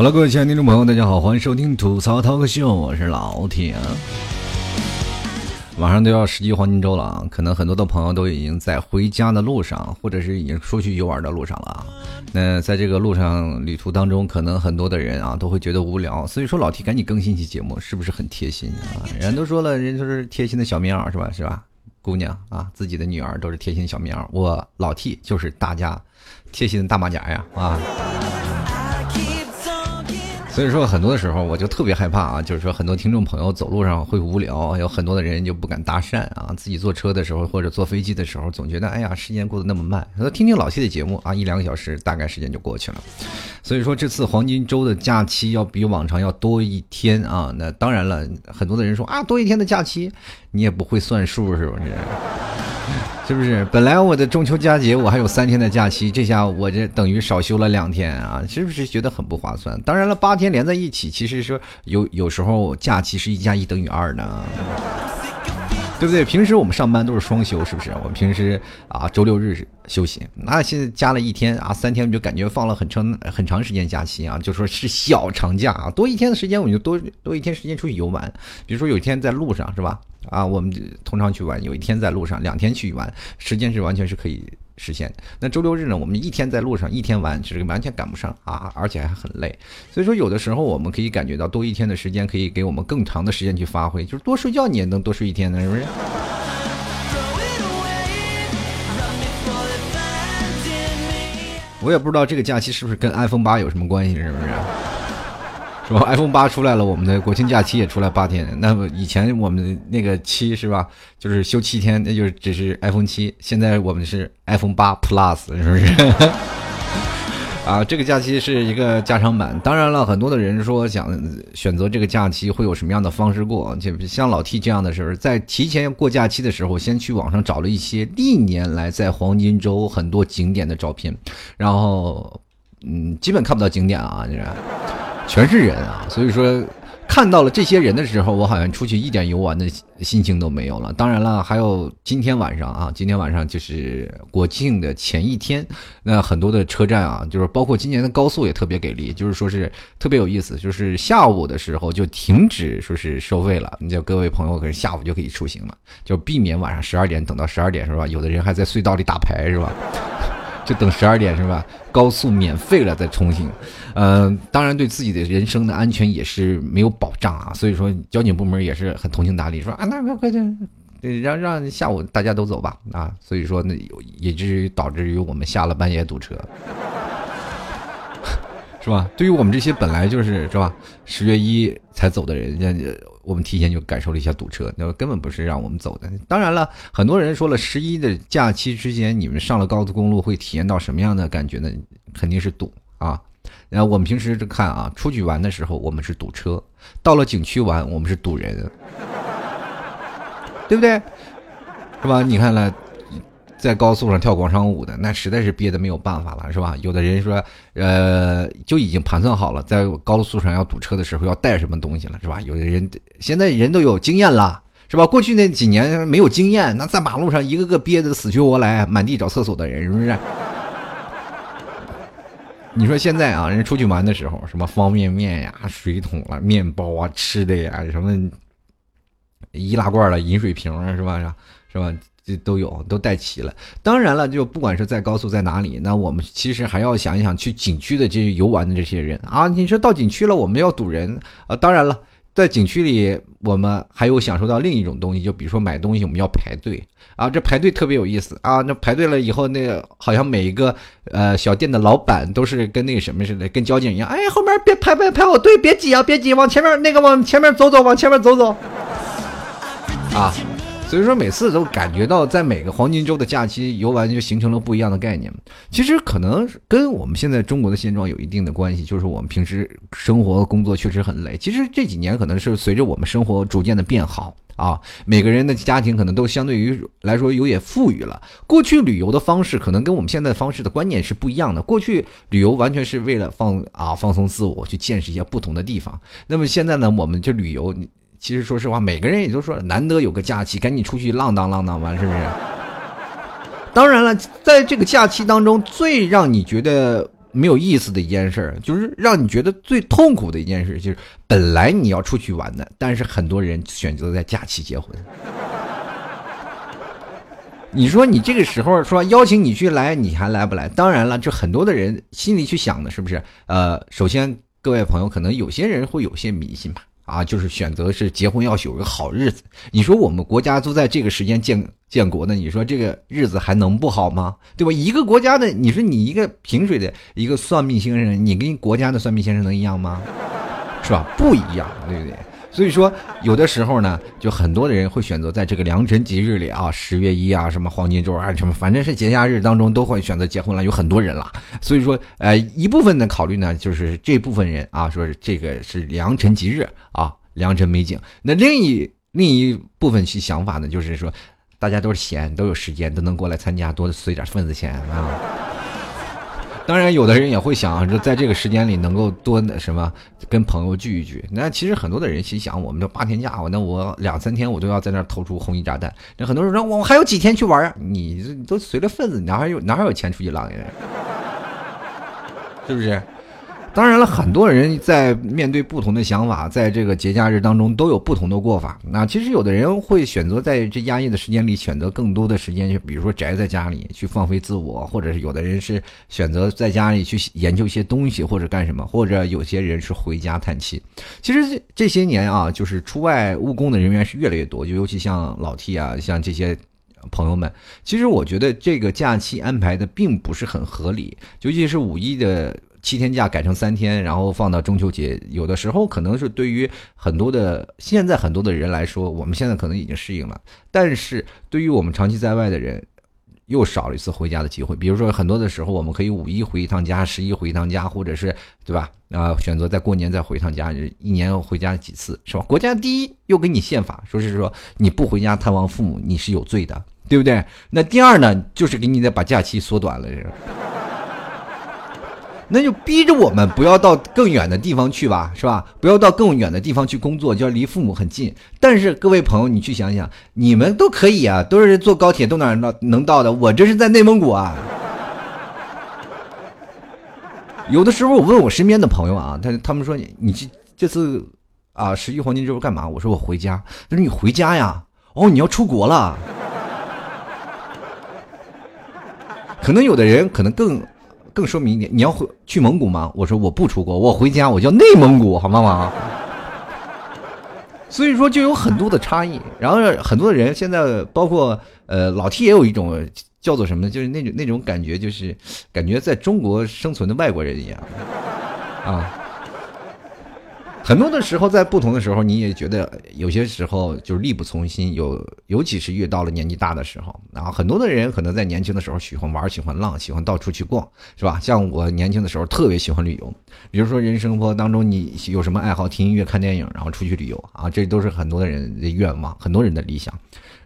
好了，各位亲爱的听众朋友，大家好，欢迎收听吐槽涛哥秀，我是老铁。马上都要十一黄金周了啊，可能很多的朋友都已经在回家的路上，或者是已经出去游玩的路上了啊。那在这个路上旅途当中，可能很多的人啊都会觉得无聊，所以说老 T 赶紧更新一期节目，是不是很贴心啊？人都说了，人就是贴心的小棉袄是吧？是吧？姑娘啊，自己的女儿都是贴心小棉袄，我老 T 就是大家贴心的大马甲呀啊！所以说，很多的时候我就特别害怕啊，就是说很多听众朋友走路上会无聊，有很多的人就不敢搭讪啊。自己坐车的时候或者坐飞机的时候，总觉得哎呀，时间过得那么慢。说听听老 T 的节目啊，一两个小时大概时间就过去了。所以说这次黄金周的假期要比往常要多一天啊。那当然了，很多的人说啊，多一天的假期，你也不会算数是不是？是不是？本来我的中秋佳节我还有三天的假期，这下我这等于少休了两天啊！是不是觉得很不划算？当然了，八天连在一起，其实说有有时候假期是一加一等于二呢。对不对？平时我们上班都是双休，是不是？我们平时啊周六日休息，那现在加了一天啊，三天就感觉放了很长很长时间假期啊，就说是小长假啊，多一天的时间我们就多多一天时间出去游玩。比如说有一天在路上是吧？啊，我们通常去玩，有一天在路上，两天去玩，时间是完全是可以。实现。那周六日呢？我们一天在路上，一天玩，其实完全赶不上啊，而且还很累。所以说，有的时候我们可以感觉到多一天的时间，可以给我们更长的时间去发挥。就是多睡觉，你也能多睡一天呢，是不是？我也不知道这个假期是不是跟 iPhone 八有什么关系，是不是？是吧？iPhone 八出来了，我们的国庆假期也出来八天。那么以前我们那个七是吧？就是休七天，那就是只是 iPhone 七。现在我们是 iPhone 八 Plus，是不是？啊，这个假期是一个加长版。当然了，很多的人说想选择这个假期会有什么样的方式过？就像老 T 这样的时候，在提前过假期的时候，先去网上找了一些历年来在黄金周很多景点的照片，然后嗯，基本看不到景点啊，就是。全是人啊，所以说看到了这些人的时候，我好像出去一点游玩的心情都没有了。当然了，还有今天晚上啊，今天晚上就是国庆的前一天，那很多的车站啊，就是包括今年的高速也特别给力，就是说是特别有意思，就是下午的时候就停止说是收费了，你就各位朋友可是下午就可以出行了，就避免晚上十二点等到十二点是吧？有的人还在隧道里打牌是吧？就等十二点是吧？高速免费了再通行，嗯，当然对自己的人生的安全也是没有保障啊。所以说交警部门也是很通情达理，说啊，那快快点，让让下午大家都走吧啊。所以说那也至于导致于我们下了半夜堵车，是吧？对于我们这些本来就是是吧，十月一才走的人家。我们提前就感受了一下堵车，那根本不是让我们走的。当然了，很多人说了，十一的假期之间，你们上了高速公路会体验到什么样的感觉呢？肯定是堵啊。然后我们平时看啊，出去玩的时候我们是堵车，到了景区玩我们是堵人，对不对？是吧？你看了。在高速上跳广场舞的，那实在是憋得没有办法了，是吧？有的人说，呃，就已经盘算好了，在高速上要堵车的时候要带什么东西了，是吧？有的人现在人都有经验了，是吧？过去那几年没有经验，那在马路上一个个憋得死去活来，满地找厕所的人，是不是？你说现在啊，人出去玩的时候，什么方便面呀、水桶啊、面包啊、吃的呀，什么易拉罐了、饮水瓶啊，是吧？是吧？这都有，都带齐了。当然了，就不管是在高速在哪里，那我们其实还要想一想去景区的这些游玩的这些人啊。你说到景区了，我们要堵人啊。当然了，在景区里，我们还有享受到另一种东西，就比如说买东西，我们要排队啊。这排队特别有意思啊。那排队了以后，那个好像每一个呃小店的老板都是跟那个什么似的，跟交警一样。哎，后面别排排排好队，别挤啊，别挤，往前面那个往前面走走，往前面走走啊。所以说每次都感觉到，在每个黄金周的假期游玩就形成了不一样的概念。其实可能跟我们现在中国的现状有一定的关系，就是我们平时生活工作确实很累。其实这几年可能是随着我们生活逐渐的变好啊，每个人的家庭可能都相对于来说有点富裕了。过去旅游的方式可能跟我们现在方式的观念是不一样的。过去旅游完全是为了放啊放松自我，去见识一些不同的地方。那么现在呢，我们就旅游。其实说实话，每个人也就说难得有个假期，赶紧出去浪荡浪荡吧，是不是？当然了，在这个假期当中，最让你觉得没有意思的一件事，就是让你觉得最痛苦的一件事，就是本来你要出去玩的，但是很多人选择在假期结婚。你说你这个时候说邀请你去来，你还来不来？当然了，这很多的人心里去想的是不是？呃，首先各位朋友，可能有些人会有些迷信吧，啊，就是选择是结婚要有个好日子。你说我们国家都在这个时间建建国呢，你说这个日子还能不好吗？对吧？一个国家的，你说你一个平水的一个算命先生，你跟国家的算命先生能一样吗？是吧？不一样，对不对？所以说，有的时候呢，就很多的人会选择在这个良辰吉日里啊，十月一啊，什么黄金周啊，什么，反正是节假日当中都会选择结婚了，有很多人了。所以说，呃，一部分的考虑呢，就是这部分人啊，说是这个是良辰吉日啊，良辰美景。那另一另一部分去想法呢，就是说，大家都是闲，都有时间，都能过来参加，多随点份子钱啊。当然，有的人也会想，就在这个时间里能够多什么跟朋友聚一聚。那其实很多的人心想，我们这八天假，我那我两三天我都要在那儿投出红衣炸弹。那很多人说，我还有几天去玩啊？你这都随了份子，哪还有哪还有钱出去浪呀？是不是？当然了，很多人在面对不同的想法，在这个节假日当中都有不同的过法。那其实有的人会选择在这压抑的时间里，选择更多的时间，就比如说宅在家里去放飞自我，或者是有的人是选择在家里去研究一些东西，或者干什么，或者有些人是回家探亲。其实这这些年啊，就是出外务工的人员是越来越多，就尤其像老 T 啊，像这些朋友们，其实我觉得这个假期安排的并不是很合理，尤其是五一的。七天假改成三天，然后放到中秋节，有的时候可能是对于很多的现在很多的人来说，我们现在可能已经适应了，但是对于我们长期在外的人，又少了一次回家的机会。比如说很多的时候，我们可以五一回一趟家，十一回一趟家，或者是对吧？啊，选择在过年再回一趟家，一年回家几次是吧？国家第一又给你宪法，说是说你不回家探望父母，你是有罪的，对不对？那第二呢，就是给你再把假期缩短了。那就逼着我们不要到更远的地方去吧，是吧？不要到更远的地方去工作，就要离父母很近。但是各位朋友，你去想想，你们都可以啊，都是坐高铁都哪能能到的？我这是在内蒙古啊。有的时候我问我身边的朋友啊，他他们说你你这这次啊十一黄金周干嘛？我说我回家。他说你回家呀？哦，你要出国了？可能有的人可能更。更说明一点，你要回去蒙古吗？我说我不出国，我回家，我叫内蒙古，好吗？所以说就有很多的差异。然后很多的人现在，包括呃老 T 也有一种叫做什么呢，就是那种那种感觉，就是感觉在中国生存的外国人一样啊。很多的时候，在不同的时候，你也觉得有些时候就是力不从心。有，尤其是越到了年纪大的时候，然后很多的人可能在年轻的时候喜欢玩、喜欢浪、喜欢到处去逛，是吧？像我年轻的时候特别喜欢旅游，比如说人生活当中你有什么爱好，听音乐、看电影，然后出去旅游啊，这都是很多的人的愿望，很多人的理想。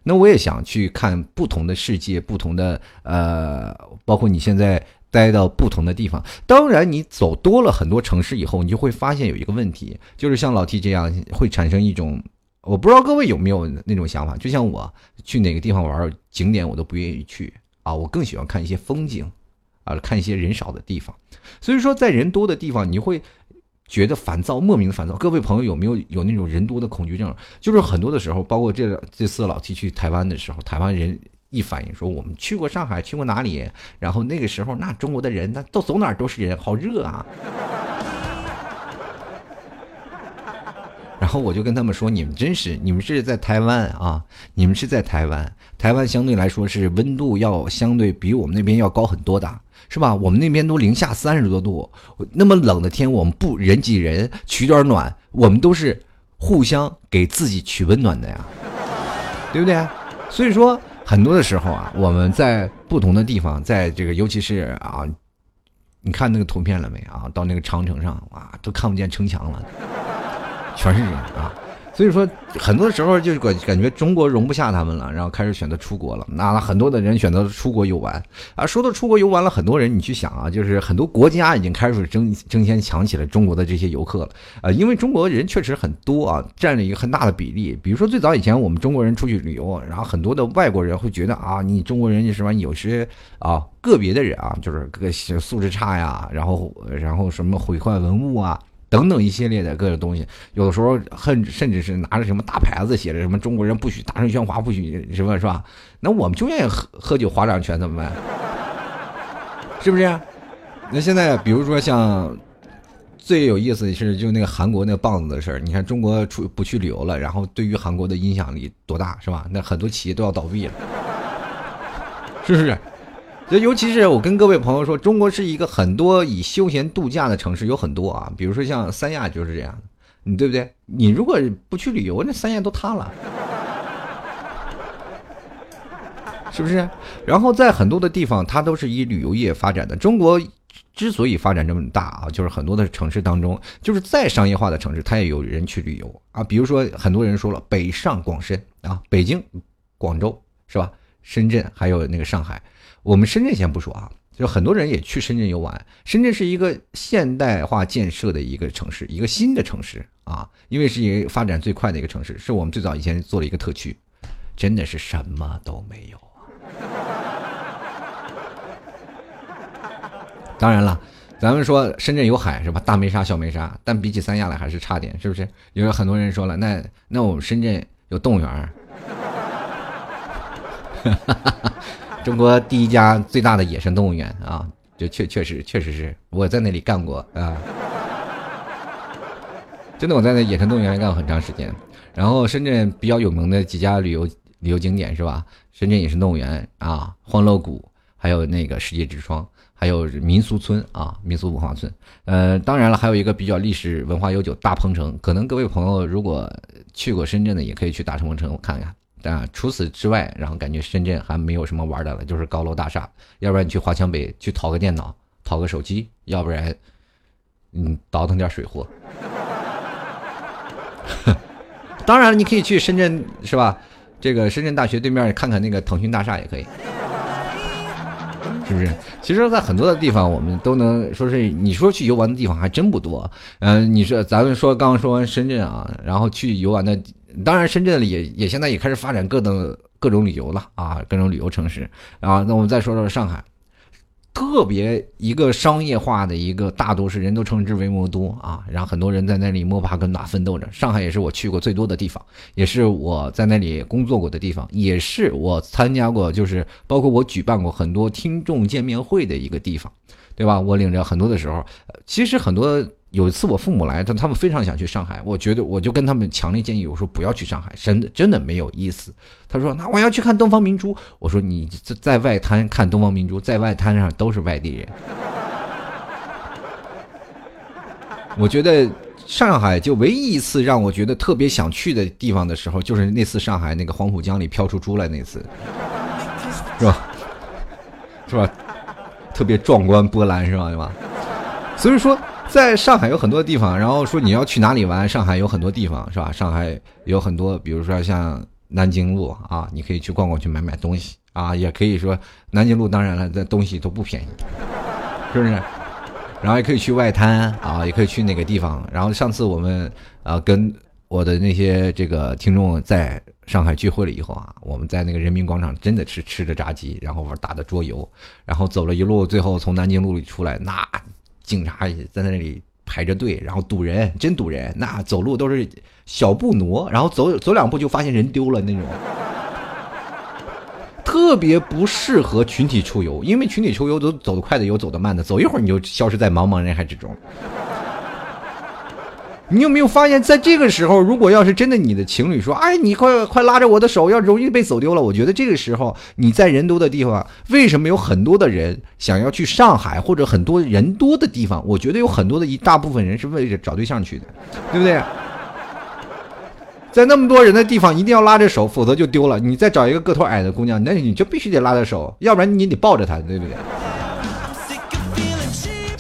那我也想去看不同的世界，不同的呃，包括你现在。待到不同的地方，当然你走多了很多城市以后，你就会发现有一个问题，就是像老 T 这样会产生一种，我不知道各位有没有那种想法，就像我去哪个地方玩景点我都不愿意去啊，我更喜欢看一些风景，啊，看一些人少的地方。所以说，在人多的地方，你会觉得烦躁，莫名的烦躁。各位朋友有没有有那种人多的恐惧症？就是很多的时候，包括这这次老 T 去台湾的时候，台湾人。一反应说我们去过上海，去过哪里？然后那个时候，那中国的人，那都走哪都是人，好热啊！然后我就跟他们说：“你们真是，你们是在台湾啊？你们是在台湾，台湾相对来说是温度要相对比我们那边要高很多的，是吧？我们那边都零下三十多度，那么冷的天，我们不人挤人取点暖，我们都是互相给自己取温暖的呀，对不对？所以说。”很多的时候啊，我们在不同的地方，在这个尤其是啊，你看那个图片了没啊？到那个长城上哇，都看不见城墙了，全是人啊。所以说，很多时候就是感感觉中国容不下他们了，然后开始选择出国了。那很多的人选择出国游玩啊。说到出国游玩了，很多人你去想啊，就是很多国家已经开始争争先抢起了中国的这些游客了啊。因为中国人确实很多啊，占了一个很大的比例。比如说最早以前我们中国人出去旅游，然后很多的外国人会觉得啊，你中国人什么有些啊个别的人啊，就是个素质差呀，然后然后什么毁坏文物啊。等等一系列的各种东西，有的时候恨甚至是拿着什么大牌子写着什么中国人不许大声喧哗，不许什么是吧？那我们就愿意喝喝酒划掌拳怎么办？是不是？那现在比如说像最有意思的是就那个韩国那个棒子的事儿，你看中国出不去旅游了，然后对于韩国的影响力多大是吧？那很多企业都要倒闭了，是不是？就尤其是我跟各位朋友说，中国是一个很多以休闲度假的城市，有很多啊，比如说像三亚就是这样的，你对不对？你如果不去旅游，那三亚都塌了，是不是？然后在很多的地方，它都是以旅游业发展的。中国之所以发展这么大啊，就是很多的城市当中，就是再商业化的城市，它也有人去旅游啊。比如说很多人说了，北上广深啊，北京、广州是吧？深圳还有那个上海。我们深圳先不说啊，就很多人也去深圳游玩。深圳是一个现代化建设的一个城市，一个新的城市啊，因为是一个发展最快的一个城市，是我们最早以前做了一个特区，真的是什么都没有啊。当然了，咱们说深圳有海是吧？大梅沙、小梅沙，但比起三亚来还是差点，是不是？有很多人说了，那那我们深圳有动物园。中国第一家最大的野生动物园啊，就确确实确实是我在那里干过啊，真的我在那野生动物园干过很长时间。然后深圳比较有名的几家旅游旅游景点是吧？深圳野生动物园啊，欢乐谷，还有那个世界之窗，还有民俗村啊，民俗文化村。呃，当然了，还有一个比较历史文化悠久大鹏城，可能各位朋友如果去过深圳的，也可以去大鹏城看看。啊，除此之外，然后感觉深圳还没有什么玩的了，就是高楼大厦。要不然你去华强北去淘个电脑，淘个手机；要不然，嗯，倒腾点水货。当然，你可以去深圳，是吧？这个深圳大学对面看看那个腾讯大厦也可以，是不是？其实，在很多的地方，我们都能说是你说去游玩的地方还真不多。嗯，你说咱们说刚刚说完深圳啊，然后去游玩的。当然，深圳也也现在也开始发展各种各种旅游了啊，各种旅游城市啊。那我们再说说上海，特别一个商业化的一个大都市，人都称之为魔都啊。然后很多人在那里摸爬滚打奋斗着。上海也是我去过最多的地方，也是我在那里工作过的地方，也是我参加过，就是包括我举办过很多听众见面会的一个地方，对吧？我领着很多的时候，其实很多。有一次我父母来，他他们非常想去上海，我觉得我就跟他们强烈建议，我说不要去上海，真的真的没有意思。他说那我要去看东方明珠，我说你在在外滩看东方明珠，在外滩上都是外地人。我觉得上海就唯一一次让我觉得特别想去的地方的时候，就是那次上海那个黄浦江里飘出猪来那次，是吧？是吧？特别壮观波澜，是吧？对吧？所以说。在上海有很多地方，然后说你要去哪里玩，上海有很多地方，是吧？上海有很多，比如说像南京路啊，你可以去逛逛，去买买东西啊。也可以说南京路，当然了，这东西都不便宜，是不是？然后也可以去外滩啊，也可以去那个地方。然后上次我们啊跟我的那些这个听众在上海聚会了以后啊，我们在那个人民广场真的是吃着炸鸡，然后玩打的桌游，然后走了一路，最后从南京路里出来，那。警察也在那里排着队，然后堵人，真堵人。那走路都是小步挪，然后走走两步就发现人丢了那种，特别不适合群体出游。因为群体出游都走得快的，有走得慢的，走一会儿你就消失在茫茫人海之中。你有没有发现，在这个时候，如果要是真的你的情侣说：“哎，你快快拉着我的手，要容易被走丢了。”我觉得这个时候你在人多的地方，为什么有很多的人想要去上海或者很多人多的地方？我觉得有很多的一大部分人是为了找对象去的，对不对？在那么多人的地方，一定要拉着手，否则就丢了。你再找一个个头矮的姑娘，那你就必须得拉着手，要不然你得抱着她，对不对？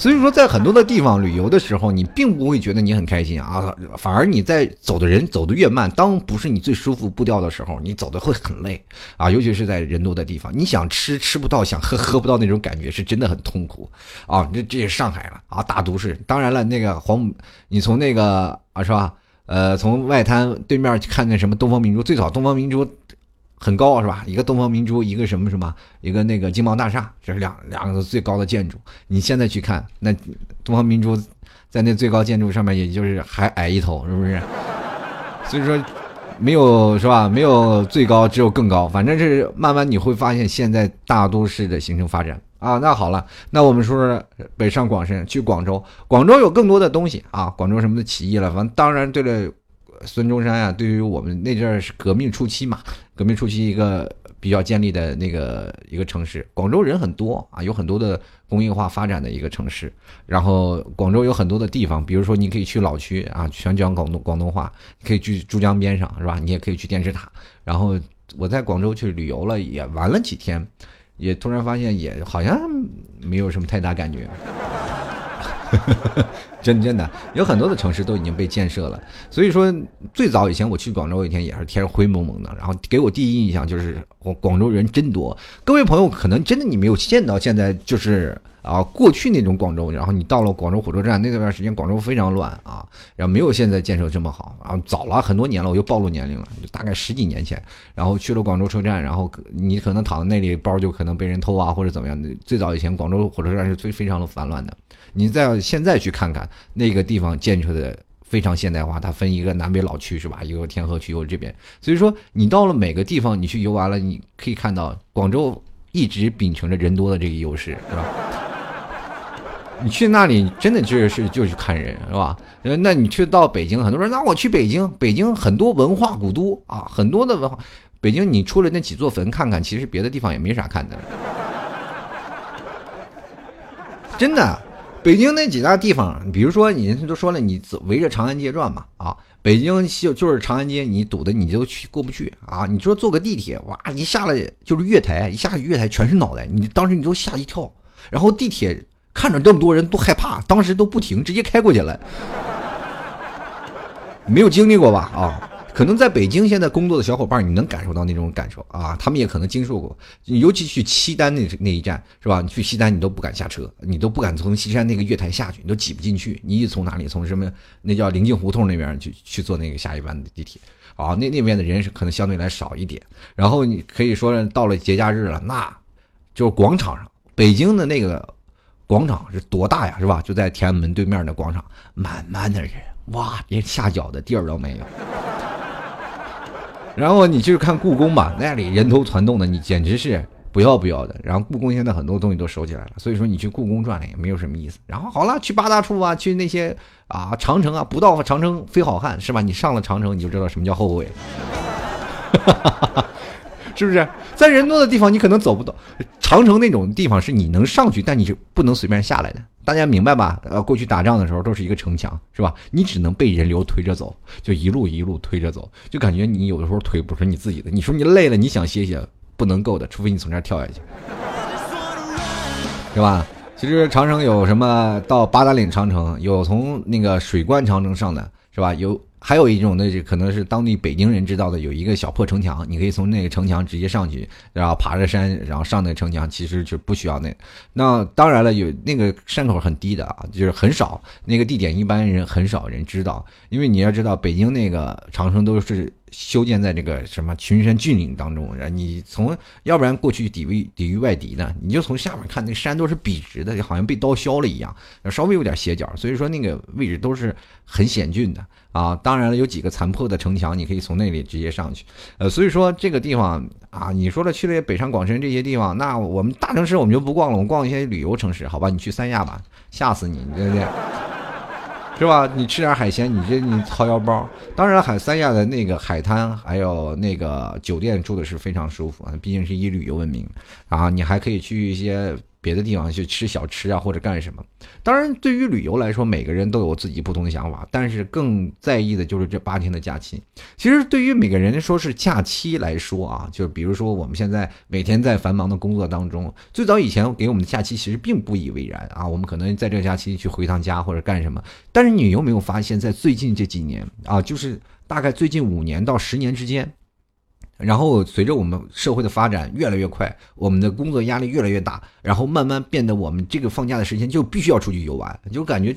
所以说，在很多的地方旅游的时候，你并不会觉得你很开心啊，反而你在走的人走的越慢，当不是你最舒服步调的时候，你走的会很累啊，尤其是在人多的地方，你想吃吃不到，想喝喝不到那种感觉，是真的很痛苦啊。这这也上海了啊，大都市。当然了，那个黄，你从那个啊是吧？呃，从外滩对面去看那什么东方明珠，最早东方明珠。很高是吧？一个东方明珠，一个什么什么，一个那个金茂大厦，这是两两个最高的建筑。你现在去看，那东方明珠在那最高建筑上面，也就是还矮一头，是不是？所以说，没有是吧？没有最高，只有更高。反正是慢慢你会发现，现在大都市的形成发展啊。那好了，那我们说说北上广深，去广州，广州有更多的东西啊。广州什么的起义了，反正当然对了。孙中山啊，对于我们那阵儿是革命初期嘛，革命初期一个比较建立的那个一个城市，广州人很多啊，有很多的工业化发展的一个城市。然后广州有很多的地方，比如说你可以去老区啊，全讲广东广东话，可以去珠江边上是吧？你也可以去电视塔。然后我在广州去旅游了，也玩了几天，也突然发现也好像没有什么太大感觉。真真的有很多的城市都已经被建设了，所以说最早以前我去广州一天也是天灰蒙蒙的，然后给我第一印象就是广广州人真多。各位朋友可能真的你没有见到现在就是啊过去那种广州，然后你到了广州火车站那段时间广州非常乱啊，然后没有现在建设这么好啊，早了很多年了，我又暴露年龄了，大概十几年前，然后去了广州车站，然后你可能躺在那里包就可能被人偷啊或者怎么样的。最早以前广州火车站是非非常的繁乱的。你再现在去看看那个地方建设的非常现代化，它分一个南北老区是吧？一个天河区，一个这边。所以说你到了每个地方，你去游玩了，你可以看到广州一直秉承着人多的这个优势，是吧？你去那里真的就是就去看人，是吧？那你去到北京，很多人那我去北京，北京很多文化古都啊，很多的文化。北京你出了那几座坟看看，其实别的地方也没啥看的，真的。北京那几大地方，比如说你都说了，你围着长安街转嘛，啊，北京就就是长安街，你堵的你就去过不去啊。你说坐个地铁，哇，一下来就是月台，一下月台全是脑袋，你当时你都吓一跳。然后地铁看着这么多人都害怕，当时都不停，直接开过去了。没有经历过吧？啊。可能在北京现在工作的小伙伴，你能感受到那种感受啊？他们也可能经受过，尤其去西单那那一站是吧？你去西单你都不敢下车，你都不敢从西山那个月台下去，你都挤不进去。你一从哪里？从什么？那叫临近胡同那边去去坐那个下一班的地铁啊？那那边的人是可能相对来少一点。然后你可以说到了节假日了，那就是广场上，北京的那个广场是多大呀？是吧？就在天安门对面的广场，满满的人，哇，连下脚的地儿都没有。然后你去看故宫吧，那里人头攒动的，你简直是不要不要的。然后故宫现在很多东西都收起来了，所以说你去故宫转了也没有什么意思。然后好了，去八大处啊，去那些啊长城啊，不到长城非好汉是吧？你上了长城你就知道什么叫后悔了。哈哈哈哈，是不是？在人多的地方你可能走不到，长城那种地方是你能上去，但你是不能随便下来的。大家明白吧？呃，过去打仗的时候都是一个城墙，是吧？你只能被人流推着走，就一路一路推着走，就感觉你有的时候腿不是你自己的。你说你累了，你想歇歇，不能够的，除非你从这儿跳下去，是吧？其实长城有什么？到八达岭长城有从那个水关长城上的，是吧？有。还有一种那，就可能是当地北京人知道的，有一个小破城墙，你可以从那个城墙直接上去，然后爬着山，然后上那城墙，其实就不需要那。那当然了，有那个山口很低的啊，就是很少那个地点，一般人很少人知道，因为你要知道，北京那个长城都是修建在这个什么群山峻岭当中，然后你从要不然过去抵御抵御外敌呢，你就从下面看那山都是笔直的，就好像被刀削了一样，稍微有点斜角，所以说那个位置都是很险峻的。啊，当然了，有几个残破的城墙，你可以从那里直接上去。呃，所以说这个地方啊，你说了去了北上广深这些地方，那我们大城市我们就不逛了，我们逛一些旅游城市，好吧？你去三亚吧，吓死你，对不对？是吧？你吃点海鲜，你这你掏腰包。当然，海三亚的那个海滩还有那个酒店住的是非常舒服啊，毕竟是以旅游闻名。啊你还可以去一些。别的地方去吃小吃啊，或者干什么。当然，对于旅游来说，每个人都有自己不同的想法，但是更在意的就是这八天的假期。其实，对于每个人说是假期来说啊，就比如说我们现在每天在繁忙的工作当中，最早以前给我们的假期其实并不以为然啊，我们可能在这个假期去回趟家或者干什么。但是你有没有发现，在最近这几年啊，就是大概最近五年到十年之间。然后随着我们社会的发展越来越快，我们的工作压力越来越大，然后慢慢变得我们这个放假的时间就必须要出去游玩，就感觉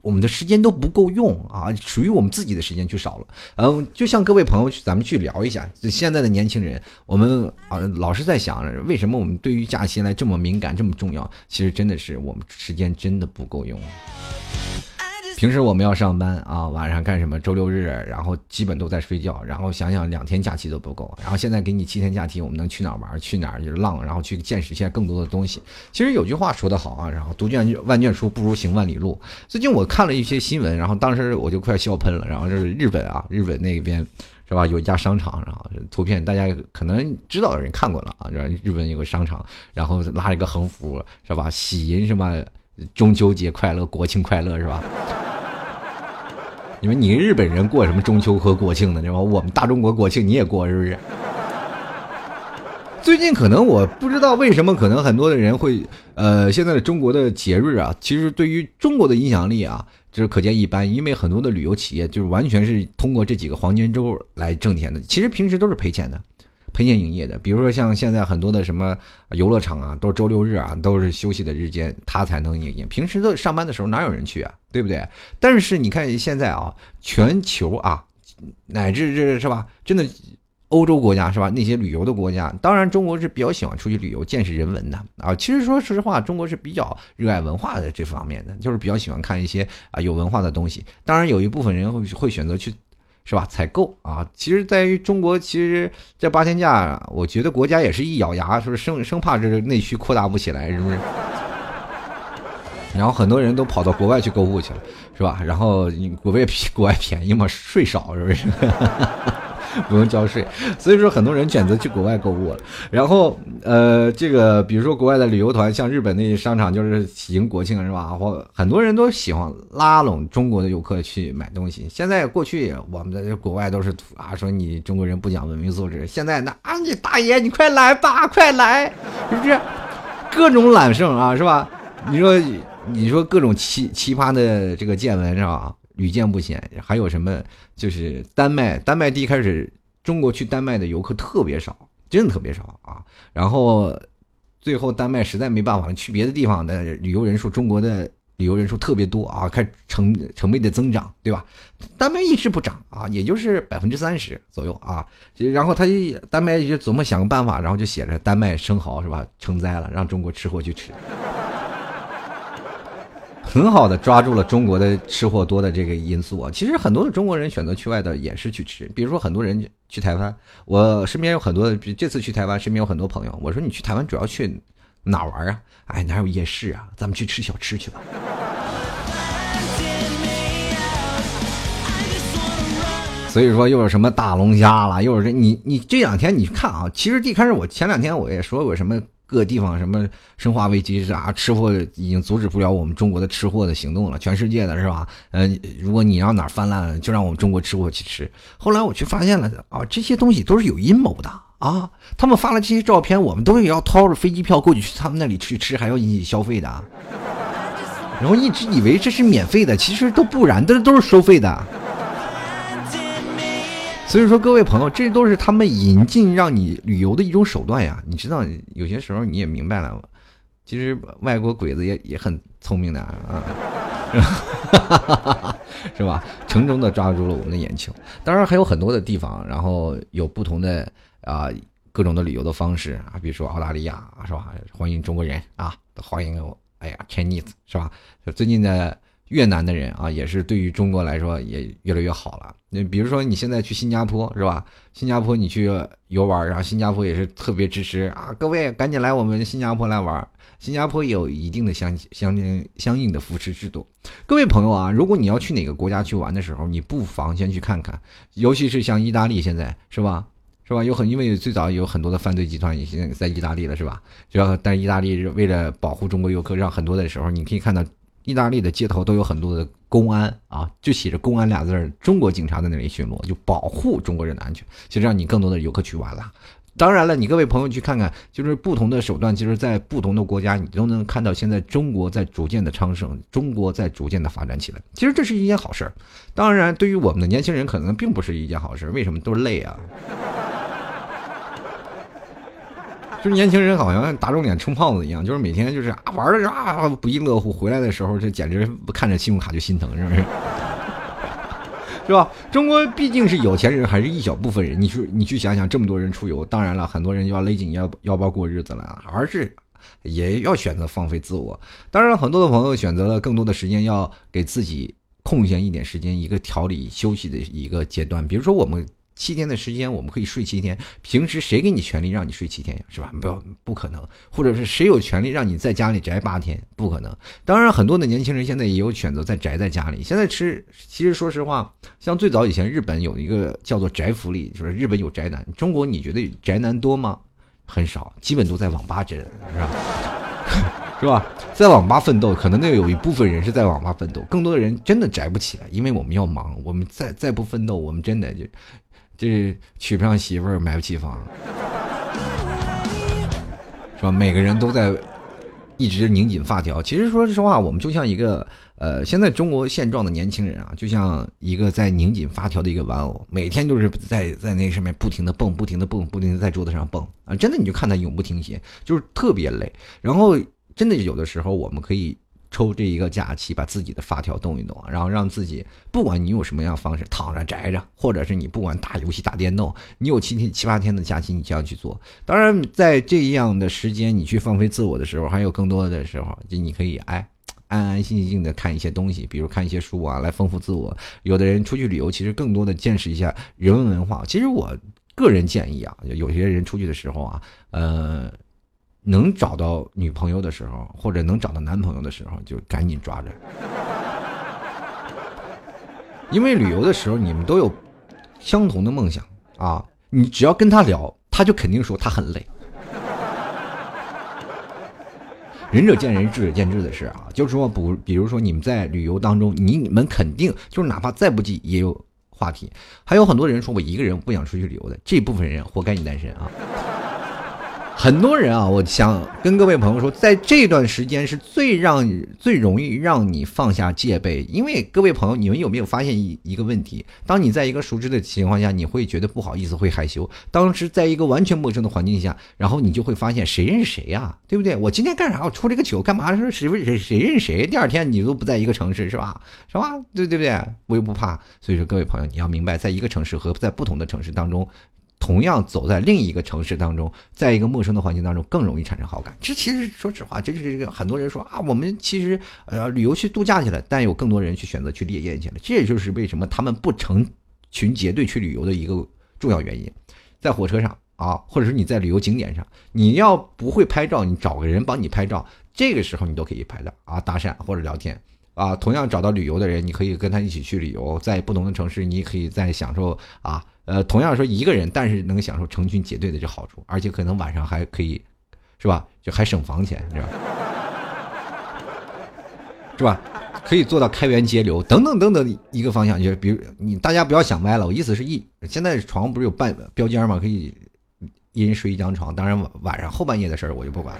我们的时间都不够用啊，属于我们自己的时间就少了。嗯，就像各位朋友，咱们去聊一下，现在的年轻人，我们啊老是在想，为什么我们对于假期来这么敏感，这么重要？其实真的是我们时间真的不够用。平时我们要上班啊，晚上干什么？周六日，然后基本都在睡觉。然后想想两天假期都不够，然后现在给你七天假期，我们能去哪儿玩？去哪儿就是浪，然后去见识一下更多的东西。其实有句话说得好啊，然后读卷万卷书不如行万里路。最近我看了一些新闻，然后当时我就快笑喷了。然后就是日本啊，日本那边是吧？有一家商场，然后图片大家可能知道的人看过了啊。然后日本有个商场，然后拉一个横幅是吧？喜迎什么中秋节快乐，国庆快乐是吧？你们你日本人过什么中秋和国庆呢？对吧？我们大中国国庆你也过是不是？最近可能我不知道为什么，可能很多的人会，呃，现在的中国的节日啊，其实对于中国的影响力啊，就是可见一斑。因为很多的旅游企业就是完全是通过这几个黄金周来挣钱的，其实平时都是赔钱的。赔钱营业的，比如说像现在很多的什么游乐场啊，都是周六日啊，都是休息的日间，他才能营业。平时都上班的时候哪有人去啊，对不对？但是你看现在啊，全球啊，乃至这是吧，真的欧洲国家是吧？那些旅游的国家，当然中国是比较喜欢出去旅游、见识人文的啊。其实说实话，中国是比较热爱文化的这方面的，就是比较喜欢看一些啊有文化的东西。当然有一部分人会会选择去。是吧？采购啊，其实在于中国，其实这八天假，我觉得国家也是一咬牙，是不是生生怕这内需扩大不起来，是不是？然后很多人都跑到国外去购物去了，是吧？然后国外国外便宜嘛，税少，是不是？不用交税，所以说很多人选择去国外购物了。然后，呃，这个比如说国外的旅游团，像日本那些商场，就是喜迎国庆是吧？或很多人都喜欢拉拢中国的游客去买东西。现在过去我们的国外都是啊，说你中国人不讲文明素质。现在那啊，你大爷，你快来吧，快来，是不是？各种揽胜啊，是吧？你说，你说各种奇奇葩的这个见闻是吧？屡见不鲜，还有什么？就是丹麦，丹麦第一开始，中国去丹麦的游客特别少，真的特别少啊。然后最后丹麦实在没办法了，去别的地方的旅游人数，中国的旅游人数特别多啊，开成成倍的增长，对吧？丹麦一直不涨啊，也就是百分之三十左右啊。然后他丹麦就琢磨想个办法，然后就写着丹麦生蚝是吧？成灾了，让中国吃货去吃。很好的抓住了中国的吃货多的这个因素啊！其实很多的中国人选择去外的也是去吃，比如说很多人去台湾，我身边有很多，这次去台湾身边有很多朋友，我说你去台湾主要去哪玩啊？哎，哪有夜市啊？咱们去吃小吃去吧。所以说又是什么大龙虾了，又是这你你这两天你看啊，其实一开始我前两天我也说过什么。各地方什么生化危机是啊，吃货已经阻止不了我们中国的吃货的行动了。全世界的是吧？嗯，如果你让哪儿泛滥，就让我们中国吃货去吃。后来我去发现了啊，这些东西都是有阴谋的啊。他们发了这些照片，我们都要掏着飞机票过去去他们那里去吃，还要引起消费的。然后一直以为这是免费的，其实都不然，这都是收费的。所以说，各位朋友，这都是他们引进让你旅游的一种手段呀。你知道，有些时候你也明白了，其实外国鬼子也也很聪明的啊，是吧？成功的抓住了我们的眼球。当然还有很多的地方，然后有不同的啊各种的旅游的方式啊，比如说澳大利亚是吧？欢迎中国人啊，欢迎我，哎呀，Chinese 是吧？最近的。越南的人啊，也是对于中国来说也越来越好了。那比如说你现在去新加坡是吧？新加坡你去游玩，然后新加坡也是特别支持啊，各位赶紧来我们新加坡来玩。新加坡有一定的相相相应的扶持制度。各位朋友啊，如果你要去哪个国家去玩的时候，你不妨先去看看，尤其是像意大利现在是吧？是吧？有很因为最早有很多的犯罪集团已经在意大利了，是吧？主要但意大利为了保护中国游客，让很多的时候你可以看到意大利的街头都有很多的公安啊，就写着“公安”俩字儿，中国警察在那里巡逻，就保护中国人的安全，就让你更多的游客去玩了。当然了，你各位朋友去看看，就是不同的手段，其实，在不同的国家，你都能看到现在中国在逐渐的昌盛，中国在逐渐的发展起来。其实这是一件好事儿。当然，对于我们的年轻人，可能并不是一件好事。为什么？都累啊。就是年轻人好像打肿脸充胖子一样，就是每天就是啊玩的啊不亦乐乎，回来的时候这简直看着信用卡就心疼，是不是？是吧？中国毕竟是有钱人，还是一小部分人。你去，你去想想，这么多人出游，当然了，很多人要勒紧腰腰包过日子了，而是也要选择放飞自我。当然，很多的朋友选择了更多的时间，要给自己空闲一点时间，一个调理休息的一个阶段。比如说我们。七天的时间，我们可以睡七天。平时谁给你权利让你睡七天呀？是吧？不要，不可能。或者是谁有权利让你在家里宅八天？不可能。当然，很多的年轻人现在也有选择在宅在家里。现在吃，其实说实话，像最早以前日本有一个叫做宅福利，就是日本有宅男。中国你觉得宅男多吗？很少，基本都在网吧宅，是吧？是吧？在网吧奋斗，可能那有一部分人是在网吧奋斗，更多的人真的宅不起来，因为我们要忙。我们再再不奋斗，我们真的就。这娶不上媳妇儿，买不起房，是吧？每个人都在一直拧紧发条。其实说实话，我们就像一个呃，现在中国现状的年轻人啊，就像一个在拧紧发条的一个玩偶，每天都是在在那上面不停的蹦，不停的蹦，不停的在桌子上蹦啊！真的，你就看他永不停歇，就是特别累。然后，真的有的时候，我们可以。抽这一个假期，把自己的发条动一动，然后让自己，不管你用什么样方式，躺着宅着，或者是你不管打游戏打电动，你有七天七八天的假期，你就要去做。当然，在这样的时间，你去放飞自我的时候，还有更多的时候，就你可以哎，安安心心的看一些东西，比如看一些书啊，来丰富自我。有的人出去旅游，其实更多的见识一下人文文化。其实我个人建议啊，有些人出去的时候啊，呃。能找到女朋友的时候，或者能找到男朋友的时候，就赶紧抓着，因为旅游的时候你们都有相同的梦想啊！你只要跟他聊，他就肯定说他很累。仁者见仁，智者见智的事啊，就是说不，比如说你们在旅游当中，你们肯定就是哪怕再不济也有话题。还有很多人说我一个人不想出去旅游的，这部分人活该你单身啊。很多人啊，我想跟各位朋友说，在这段时间是最让最容易让你放下戒备，因为各位朋友，你们有没有发现一一个问题？当你在一个熟知的情况下，你会觉得不好意思，会害羞；当时在一个完全陌生的环境下，然后你就会发现谁认识谁呀，对不对？我今天干啥？我出这个糗干嘛？说谁谁谁认谁？第二天你都不在一个城市，是吧？是吧？对对不对？我又不怕。所以说，各位朋友，你要明白，在一个城市和在不同的城市当中。同样走在另一个城市当中，在一个陌生的环境当中，更容易产生好感。这其实说实话，这就是这个很多人说啊，我们其实呃旅游去度假去了，但有更多人去选择去猎艳去了。这也就是为什么他们不成群结队去旅游的一个重要原因。在火车上啊，或者是你在旅游景点上，你要不会拍照，你找个人帮你拍照，这个时候你都可以拍的啊，搭讪或者聊天啊。同样找到旅游的人，你可以跟他一起去旅游，在不同的城市，你也可以在享受啊。呃，同样说一个人，但是能享受成群结队的这好处，而且可能晚上还可以，是吧？就还省房钱，是吧？是吧？可以做到开源节流，等等等等一个方向，就是比如你大家不要想歪了，我意思是一现在床不是有半标间吗？可以一人睡一张床，当然晚晚上后半夜的事儿我就不管。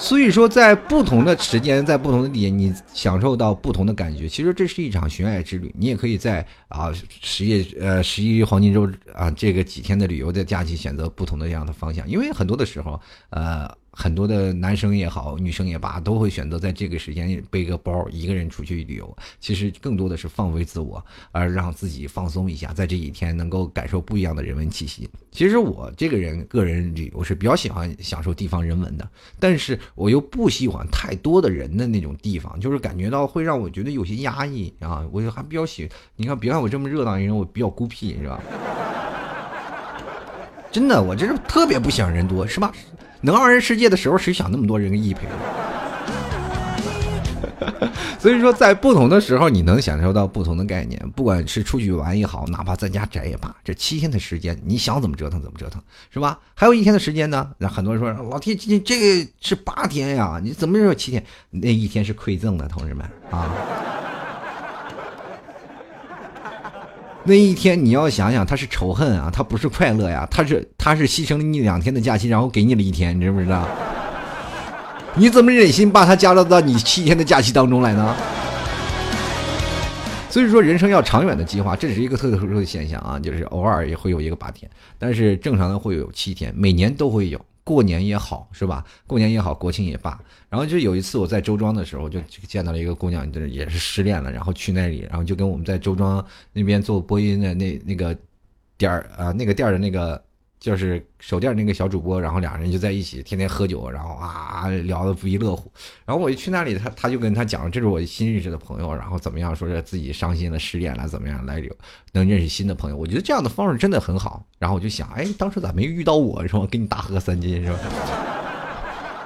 所以说，在不同的时间，在不同的地点，你享受到不同的感觉。其实这是一场寻爱之旅。你也可以在啊十月呃十一黄金周啊这个几天的旅游的假期，选择不同的这样的方向。因为很多的时候，呃。很多的男生也好，女生也罢，都会选择在这个时间背个包，一个人出去旅游。其实更多的是放飞自我，而让自己放松一下，在这一天能够感受不一样的人文气息。其实我这个人个人旅游是比较喜欢享受地方人文的，但是我又不喜欢太多的人的那种地方，就是感觉到会让我觉得有些压抑啊。我就还比较喜，你看，别看我这么热闹一人，我比较孤僻，是吧？真的，我这是特别不喜欢人多，是吧？能二人世界的时候，谁想那么多人一陪？所以说，在不同的时候，你能享受到不同的概念。不管是出去玩也好，哪怕在家宅也罢，这七天的时间，你想怎么折腾怎么折腾，是吧？还有一天的时间呢？那很多人说，老铁，这这个是八天呀，你怎么有七天？那一天是馈赠的，同志们啊！那一天你要想想，他是仇恨啊，他不是快乐呀，他是他是牺牲了你两天的假期，然后给你了一天，你知不知道？你怎么忍心把它加入到你七天的假期当中来呢？所以说，人生要长远的计划，这是一个特特殊的现象啊，就是偶尔也会有一个八天，但是正常的会有七天，每年都会有，过年也好，是吧？过年也好，国庆也罢。然后就有一次我在周庄的时候，就见到了一个姑娘，就是也是失恋了，然后去那里，然后就跟我们在周庄那边做播音的那那个店儿啊，那个店儿的那个。就是手店那个小主播，然后两人就在一起，天天喝酒，然后啊聊得不亦乐乎。然后我一去那里，他他就跟他讲，这是我新认识的朋友，然后怎么样，说是自己伤心了、失恋了，怎么样来能认识新的朋友。我觉得这样的方式真的很好。然后我就想，哎，当时咋没遇到我，是吧？跟你大喝三斤，是吧？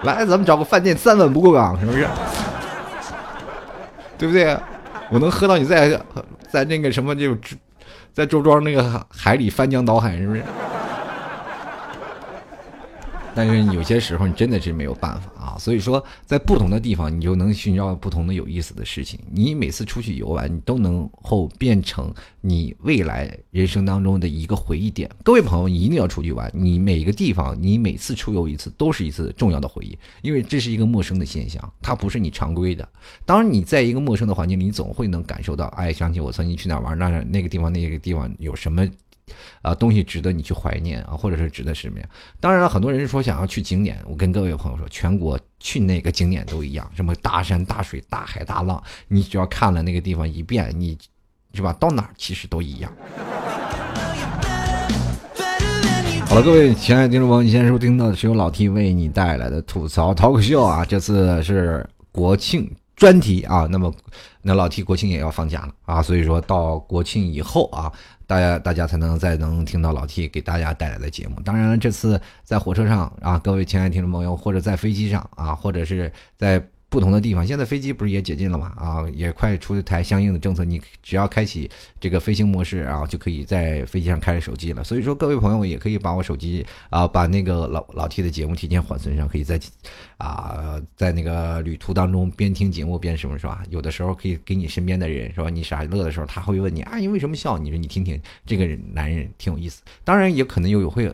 来，咱们找个饭店，三碗不过岗，是不是？对不对？我能喝到你在在那个什么就在周庄那个海里翻江倒海，是不是？但是有些时候你真的是没有办法啊，所以说在不同的地方，你就能寻找不同的有意思的事情。你每次出去游玩，你都能后变成你未来人生当中的一个回忆点。各位朋友，你一定要出去玩，你每一个地方，你每次出游一次，都是一次重要的回忆，因为这是一个陌生的现象，它不是你常规的。当你在一个陌生的环境里，你总会能感受到，哎，想起我曾经去哪玩，那那个地方那个地方有什么。啊，东西值得你去怀念啊，或者是值得什么呀？当然了，很多人说想要去景点，我跟各位朋友说，全国去哪个景点都一样，什么大山大水、大海大浪，你只要看了那个地方一遍，你是吧？到哪儿其实都一样。好了，各位亲爱的听众朋友，你现在收听到的是由老 T 为你带来的吐槽 talk show 啊，这次是国庆专题啊，那么那老 T 国庆也要放假了啊，所以说到国庆以后啊。大家，大家才能再能听到老 T 给大家带来的节目。当然了，这次在火车上啊，各位亲爱的听众朋友，或者在飞机上啊，或者是在。不同的地方，现在飞机不是也解禁了吗？啊，也快出台相应的政策，你只要开启这个飞行模式，然后就可以在飞机上开着手机了。所以说，各位朋友也可以把我手机啊，把那个老老 T 的节目提前缓存上，可以在啊，在那个旅途当中边听节目边什么是吧？有的时候可以给你身边的人是吧？你傻乐的时候，他会问你啊，你为什么笑？你说你听听这个男人挺有意思。当然也可能有有会。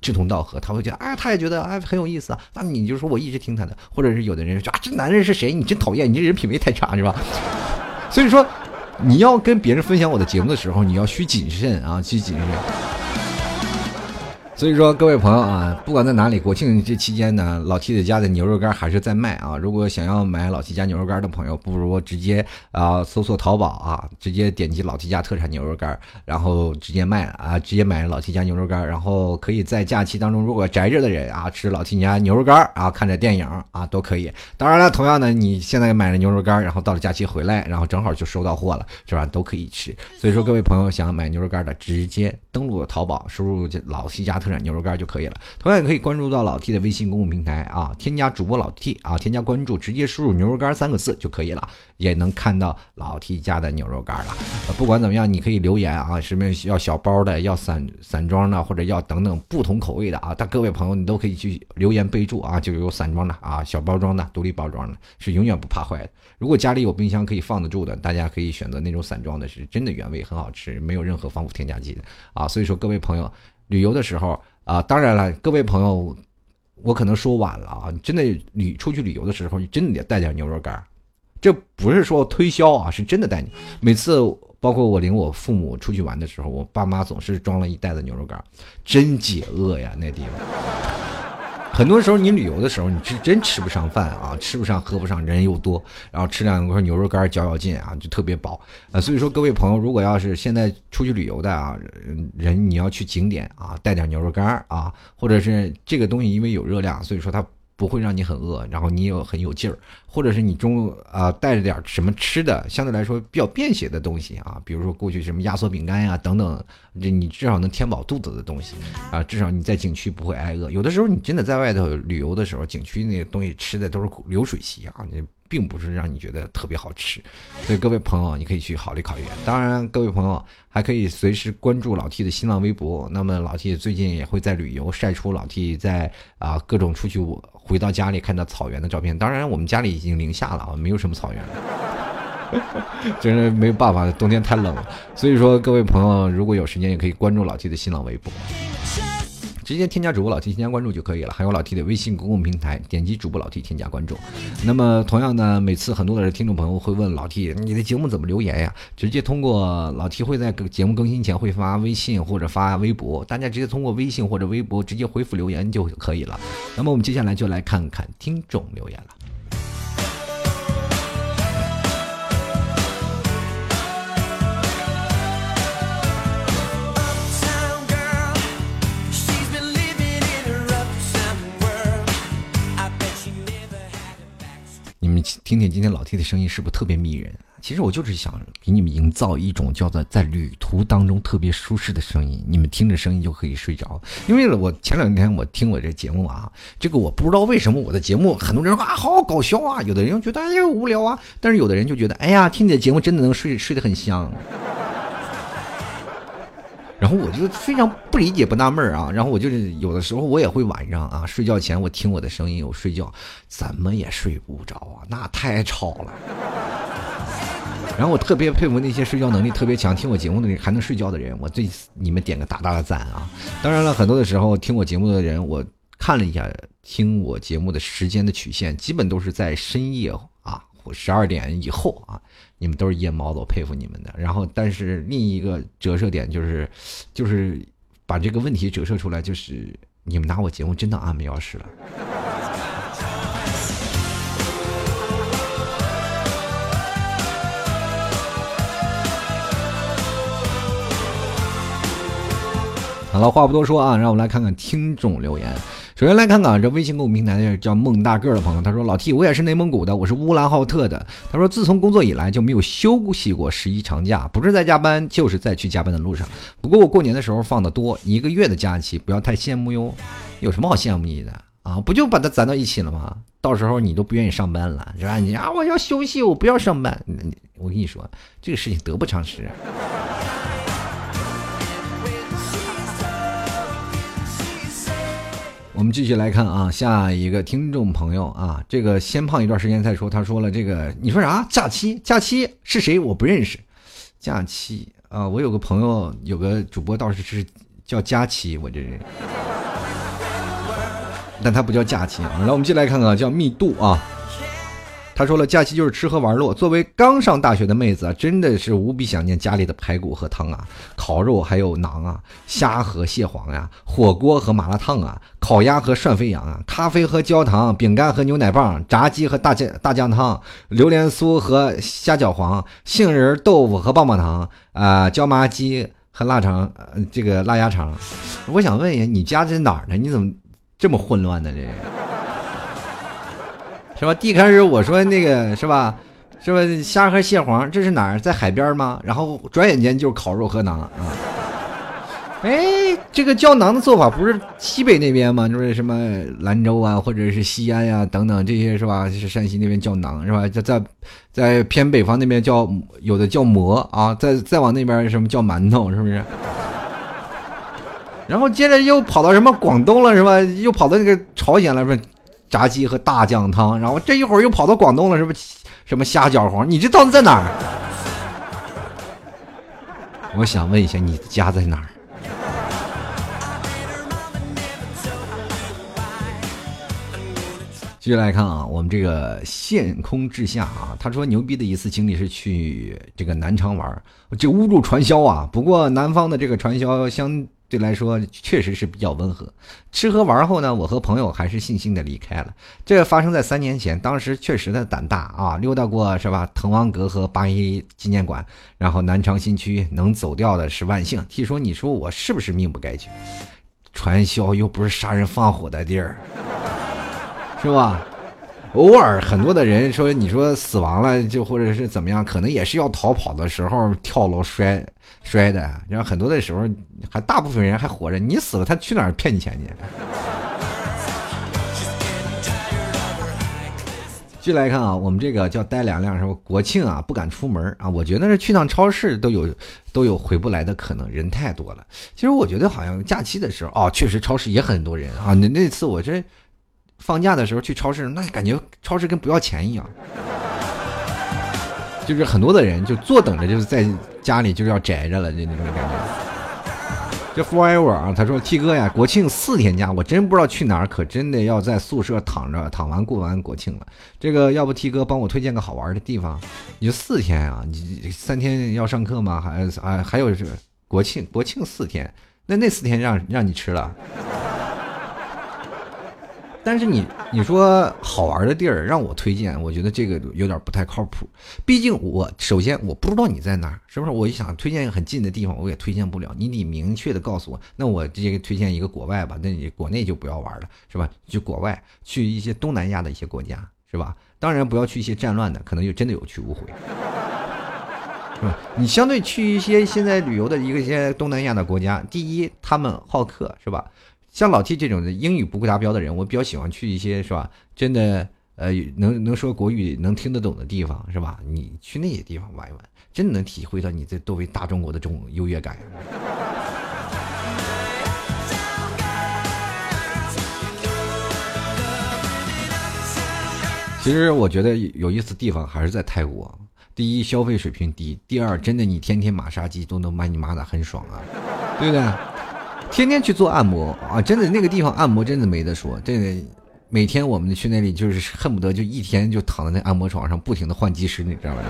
志同道合，他会觉得，哎，他也觉得，哎，很有意思啊。那你就说我一直听他的，或者是有的人说啊，这男人是谁？你真讨厌，你这人品味太差，是吧？所以说，你要跟别人分享我的节目的时候，你要需谨慎啊，需谨慎。所以说，各位朋友啊，不管在哪里，国庆这期间呢，老 T 的家的牛肉干还是在卖啊。如果想要买老 T 家牛肉干的朋友，不如直接啊搜索淘宝啊，直接点击老 T 家特产牛肉干，然后直接卖啊，直接买老 T 家牛肉干，然后可以在假期当中，如果宅着的人啊，吃老 T 家牛肉干啊，看着电影啊，都可以。当然了，同样的，你现在买了牛肉干，然后到了假期回来，然后正好就收到货了，是吧？都可以吃。所以说，各位朋友想买牛肉干的，直接登录淘宝，输入老 T 家特。牛肉干就可以了，同样也可以关注到老 T 的微信公共平台啊，添加主播老 T 啊，添加关注，直接输入牛肉干三个字就可以了，也能看到老 T 家的牛肉干了。不管怎么样，你可以留言啊，什么要小包的，要散散装的，或者要等等不同口味的啊。但各位朋友，你都可以去留言备注啊，就有散装的啊，小包装的，独立包装的，是永远不怕坏的。如果家里有冰箱可以放得住的，大家可以选择那种散装的，是真的原味，很好吃，没有任何防腐添加剂的啊。所以说，各位朋友。旅游的时候啊，当然了，各位朋友，我可能说晚了啊。你真的旅出去旅游的时候，你真的得带点牛肉干这不是说推销啊，是真的带你。每次包括我领我父母出去玩的时候，我爸妈总是装了一袋子牛肉干真解饿呀，那地方。很多时候，你旅游的时候，你是真吃不上饭啊，吃不上喝不上，人又多，然后吃两块牛肉干嚼嚼劲啊，就特别饱啊。所以说，各位朋友，如果要是现在出去旅游的啊，人你要去景点啊，带点牛肉干啊，或者是这个东西因为有热量，所以说它。不会让你很饿，然后你又很有劲儿，或者是你中啊带着点什么吃的，相对来说比较便携的东西啊，比如说过去什么压缩饼干呀等等，这你至少能填饱肚子的东西啊，至少你在景区不会挨饿。有的时候你真的在外头旅游的时候，景区那些东西吃的都是流水席啊，你并不是让你觉得特别好吃。所以各位朋友，你可以去考虑考虑。当然，各位朋友还可以随时关注老 T 的新浪微博。那么老 T 最近也会在旅游，晒出老 T 在啊各种出去回到家里看到草原的照片。当然，我们家里已经零下了啊，没有什么草原了，真是没有办法，冬天太冷了。所以说，各位朋友如果有时间，也可以关注老 T 的新浪微博。直接添加主播老 T 添加关注就可以了，还有老 T 的微信公共平台，点击主播老 T 添加关注。那么同样呢，每次很多的听众朋友会问老 T，你的节目怎么留言呀？直接通过老 T 会在节目更新前会发微信或者发微博，大家直接通过微信或者微博直接回复留言就可以了。那么我们接下来就来看看听众留言了。听听今天老 T 的声音是不是特别迷人？其实我就是想给你们营造一种叫做在旅途当中特别舒适的声音，你们听着声音就可以睡着。因为我前两天我听我这节目啊，这个我不知道为什么我的节目很多人说啊好搞笑啊，有的人觉得哎呀无聊啊，但是有的人就觉得哎呀听你的节目真的能睡睡得很香。然后我就非常不理解不纳闷儿啊，然后我就是有的时候我也会晚上啊睡觉前我听我的声音我睡觉，怎么也睡不着啊，那太吵了。然后我特别佩服那些睡觉能力特别强听我节目的人还能睡觉的人，我对你们点个大大的赞啊！当然了，很多的时候听我节目的人，我看了一下听我节目的时间的曲线，基本都是在深夜啊或十二点以后啊。你们都是夜猫子，我佩服你们的。然后，但是另一个折射点就是，就是把这个问题折射出来，就是你们拿我节目真当安眠药使了。好了，话不多说啊，让我们来看看听众留言。首先来看看这微信购物平台的叫孟大个的朋友，他说：“老 T，我也是内蒙古的，我是乌兰浩特的。他说，自从工作以来就没有休息过十一长假，不是在加班，就是在去加班的路上。不过我过年的时候放的多，一个月的假期，不要太羡慕哟。有什么好羡慕你的啊？不就把它攒到一起了吗？到时候你都不愿意上班了，是吧？你啊，我要休息，我不要上班。我跟你说，这个事情得不偿失。”我们继续来看啊，下一个听众朋友啊，这个先胖一段时间再说。他说了，这个你说啥？假期？假期是谁？我不认识。假期啊，我有个朋友，有个主播倒是是叫佳期，我这人，但他不叫假期啊。来，我们继续来看看，叫密度啊。他说了，假期就是吃喝玩乐。作为刚上大学的妹子啊，真的是无比想念家里的排骨和汤啊，烤肉还有馕啊，虾和蟹黄呀，火锅和麻辣烫啊，烤鸭和涮肥羊啊，咖啡和焦糖，饼干和牛奶棒，炸鸡和大酱大酱汤，榴莲酥和虾饺黄，杏仁豆腐和棒棒糖啊，椒麻鸡和腊肠，这个腊鸭肠。我想问一下，你家在哪儿呢？你怎么这么混乱呢？这？是吧？第一开始我说那个是吧？是吧？虾和蟹黄，这是哪儿？在海边吗？然后转眼间就烤肉和馕啊！哎，这个胶囊的做法不是西北那边吗？就是什么兰州啊，或者是西安呀等等这些是吧？是山西那边叫馕是吧？在在在偏北方那边叫有的叫馍啊，再再往那边什么叫馒头是不是？然后接着又跑到什么广东了是吧？又跑到那个朝鲜了是吧？炸鸡和大酱汤，然后这一会儿又跑到广东了，是不是？什么虾饺皇？你这到底在哪儿？我想问一下，你家在哪儿？继续来看啊，我们这个现空之下啊，他说牛逼的一次经历是去这个南昌玩，这误入传销啊。不过南方的这个传销相。对来说确实是比较温和。吃喝玩后呢，我和朋友还是悻悻的离开了。这发生在三年前，当时确实的胆大啊，溜达过是吧？滕王阁和八一纪念馆，然后南昌新区能走掉的是万幸。听说你说我是不是命不该绝？传销又不是杀人放火的地儿，是吧？偶尔很多的人说，你说死亡了就或者是怎么样，可能也是要逃跑的时候跳楼摔。摔的，然后很多的时候还大部分人还活着，你死了他去哪儿骗你钱去？继继续来看啊，我们这个叫呆两亮说国庆啊不敢出门啊，我觉得是去趟超市都有都有回不来的可能，人太多了。其实我觉得好像假期的时候哦，确实超市也很多人啊。那那次我这放假的时候去超市，那感觉超市跟不要钱一样，就是很多的人就坐等着，就是在家里就要宅着了，就那种感觉。这 forever 啊，他说 T 哥呀，国庆四天假，我真不知道去哪儿，可真的要在宿舍躺着躺完过完国庆了。这个要不 T 哥帮我推荐个好玩的地方？你就四天啊，你三天要上课吗？还啊还有是国庆，国庆四天，那那四天让让你吃了。但是你你说好玩的地儿让我推荐，我觉得这个有点不太靠谱。毕竟我首先我不知道你在哪儿，是不是？我一想推荐一个很近的地方，我也推荐不了。你得明确的告诉我，那我直接推荐一个国外吧，那你国内就不要玩了，是吧？去国外，去一些东南亚的一些国家，是吧？当然不要去一些战乱的，可能就真的有去无回，是吧？你相对去一些现在旅游的一个些东南亚的国家，第一他们好客，是吧？像老 T 这种的英语不会达标的人，我比较喜欢去一些是吧？真的，呃，能能说国语、能听得懂的地方，是吧？你去那些地方玩一玩，真的能体会到你这作为大中国的这种优越感。其实我觉得有意思地方还是在泰国。第一，消费水平低；第二，真的你天天马杀鸡都能把你骂的很爽啊，对不对？天天去做按摩啊！真的那个地方按摩真的没得说，真的每天我们去那里就是恨不得就一天就躺在那按摩床上不停的换技师，你知道吗？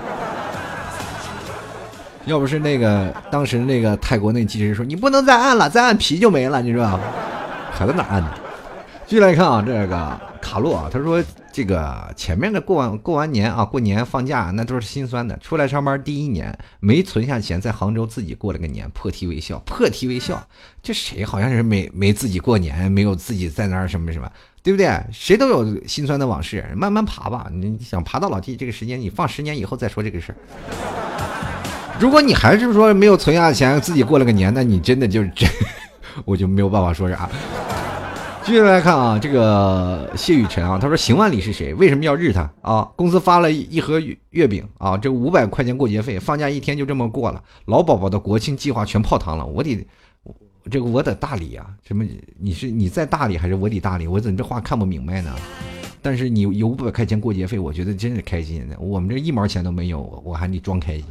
要不是那个当时那个泰国那技师说你不能再按了，再按皮就没了，你知道吗？还在哪按呢？继续来看啊，这个卡洛啊，他说。这个前面的过完过完年啊，过年放假那都是心酸的。出来上班第一年没存下钱，在杭州自己过了个年，破涕为笑，破涕为笑。这谁好像是没没自己过年，没有自己在那儿什么什么，对不对？谁都有心酸的往事，慢慢爬吧。你想爬到老弟这个时间，你放十年以后再说这个事儿。如果你还是说没有存下钱，自己过了个年，那你真的就是真，我就没有办法说啥。继续来看啊，这个谢雨辰啊，他说邢万里是谁？为什么要日他啊？公司发了一盒月饼啊，这五百块钱过节费，放假一天就这么过了。老宝宝的国庆计划全泡汤了，我得，这个我得大理啊，什么？你是你在大理还是我得大理？我怎么这话看不明白呢？但是你有五百块钱过节费，我觉得真是开心的。我们这一毛钱都没有，我还得装开心。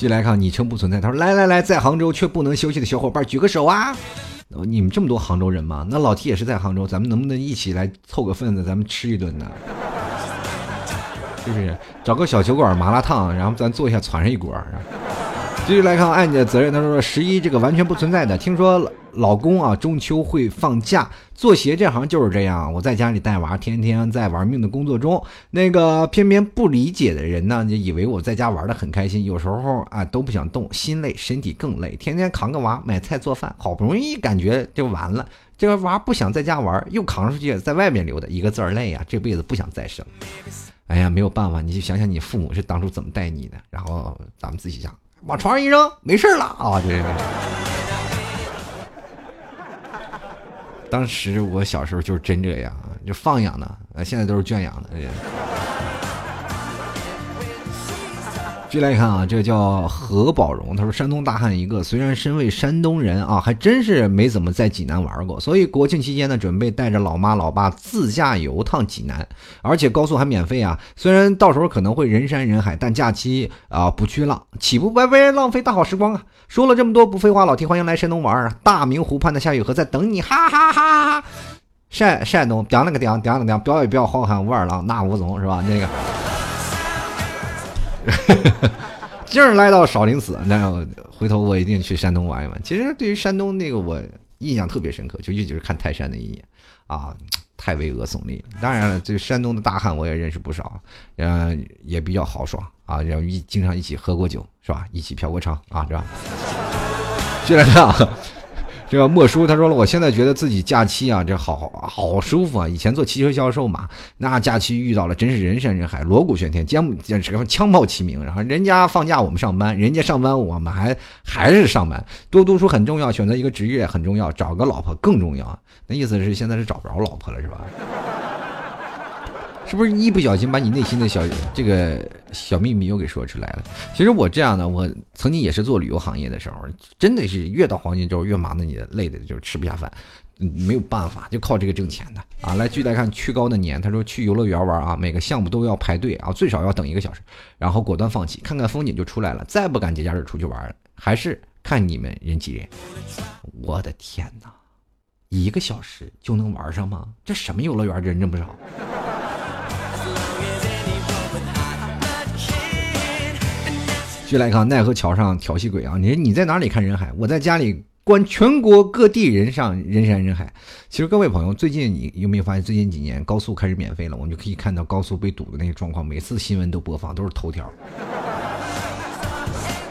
进来看，昵称不存在。他说：“来来来，在杭州却不能休息的小伙伴举个手啊！你们这么多杭州人吗？那老 T 也是在杭州，咱们能不能一起来凑个份子，咱们吃一顿呢？是不是？找个小酒馆麻辣烫，然后咱坐一下攒上一锅。”继续来看，爱你的责任。他说：“十一这个完全不存在的。听说。”老公啊，中秋会放假。做鞋这行就是这样，我在家里带娃，天天在玩命的工作中。那个偏偏不理解的人呢，就以为我在家玩的很开心。有时候啊，都不想动，心累，身体更累。天天扛个娃，买菜做饭，好不容易感觉就完了。这个娃不想在家玩，又扛出去，在外面溜达，一个字儿累啊！这辈子不想再生。哎呀，没有办法，你就想想你父母是当初怎么带你的，然后咱们自己想，往床上一扔，没事了啊！这。当时我小时候就是真这样，就放养的，现在都是圈养的。继续来看啊，这叫何宝荣，他说山东大汉一个，虽然身为山东人啊，还真是没怎么在济南玩过，所以国庆期间呢，准备带着老妈老爸自驾游趟济南，而且高速还免费啊。虽然到时候可能会人山人海，但假期啊不去浪，岂不白白浪费大好时光啊？说了这么多，不废话，老提欢迎来山东玩啊！大明湖畔的夏雨荷在等你，哈哈哈哈！山山东，叮了个叮，叮了个叮，表也不要好汉武二郎，那武松是吧？那个。今儿来到少林寺，那回头我一定去山东玩一玩。其实对于山东那个，我印象特别深刻，就一直是看泰山那一眼啊，太巍峨耸立。当然了，这山东的大汉我也认识不少，嗯，也比较豪爽啊，然后一经常一起喝过酒，是吧？一起嫖过娼啊，是吧？接着看。这个莫叔他说了，我现在觉得自己假期啊，这好好舒服啊。以前做汽车销售嘛，那假期遇到了真是人山人海，锣鼓喧天，将什么枪炮齐鸣。然后人家放假我们上班，人家上班我们还还是上班。多读书很重要，选择一个职业很重要，找个老婆更重要。那意思是现在是找不着老婆了是吧？是不是一不小心把你内心的小这个小秘密又给说出来了？其实我这样的，我曾经也是做旅游行业的时候，真的是越到黄金周越忙的，你累的就吃不下饭，没有办法，就靠这个挣钱的啊。来，继续来看曲高的年，他说去游乐园玩啊，每个项目都要排队啊，最少要等一个小时，然后果断放弃，看看风景就出来了，再不敢节假日出去玩，还是看你们人挤人。我的天哪，一个小时就能玩上吗？这什么游乐园人这么少？继续来看奈何桥上调戏鬼啊！你你在哪里看人海？我在家里观全国各地人上人山人海。其实各位朋友，最近你有没有发现，最近几年高速开始免费了，我们就可以看到高速被堵的那些状况，每次新闻都播放，都是头条。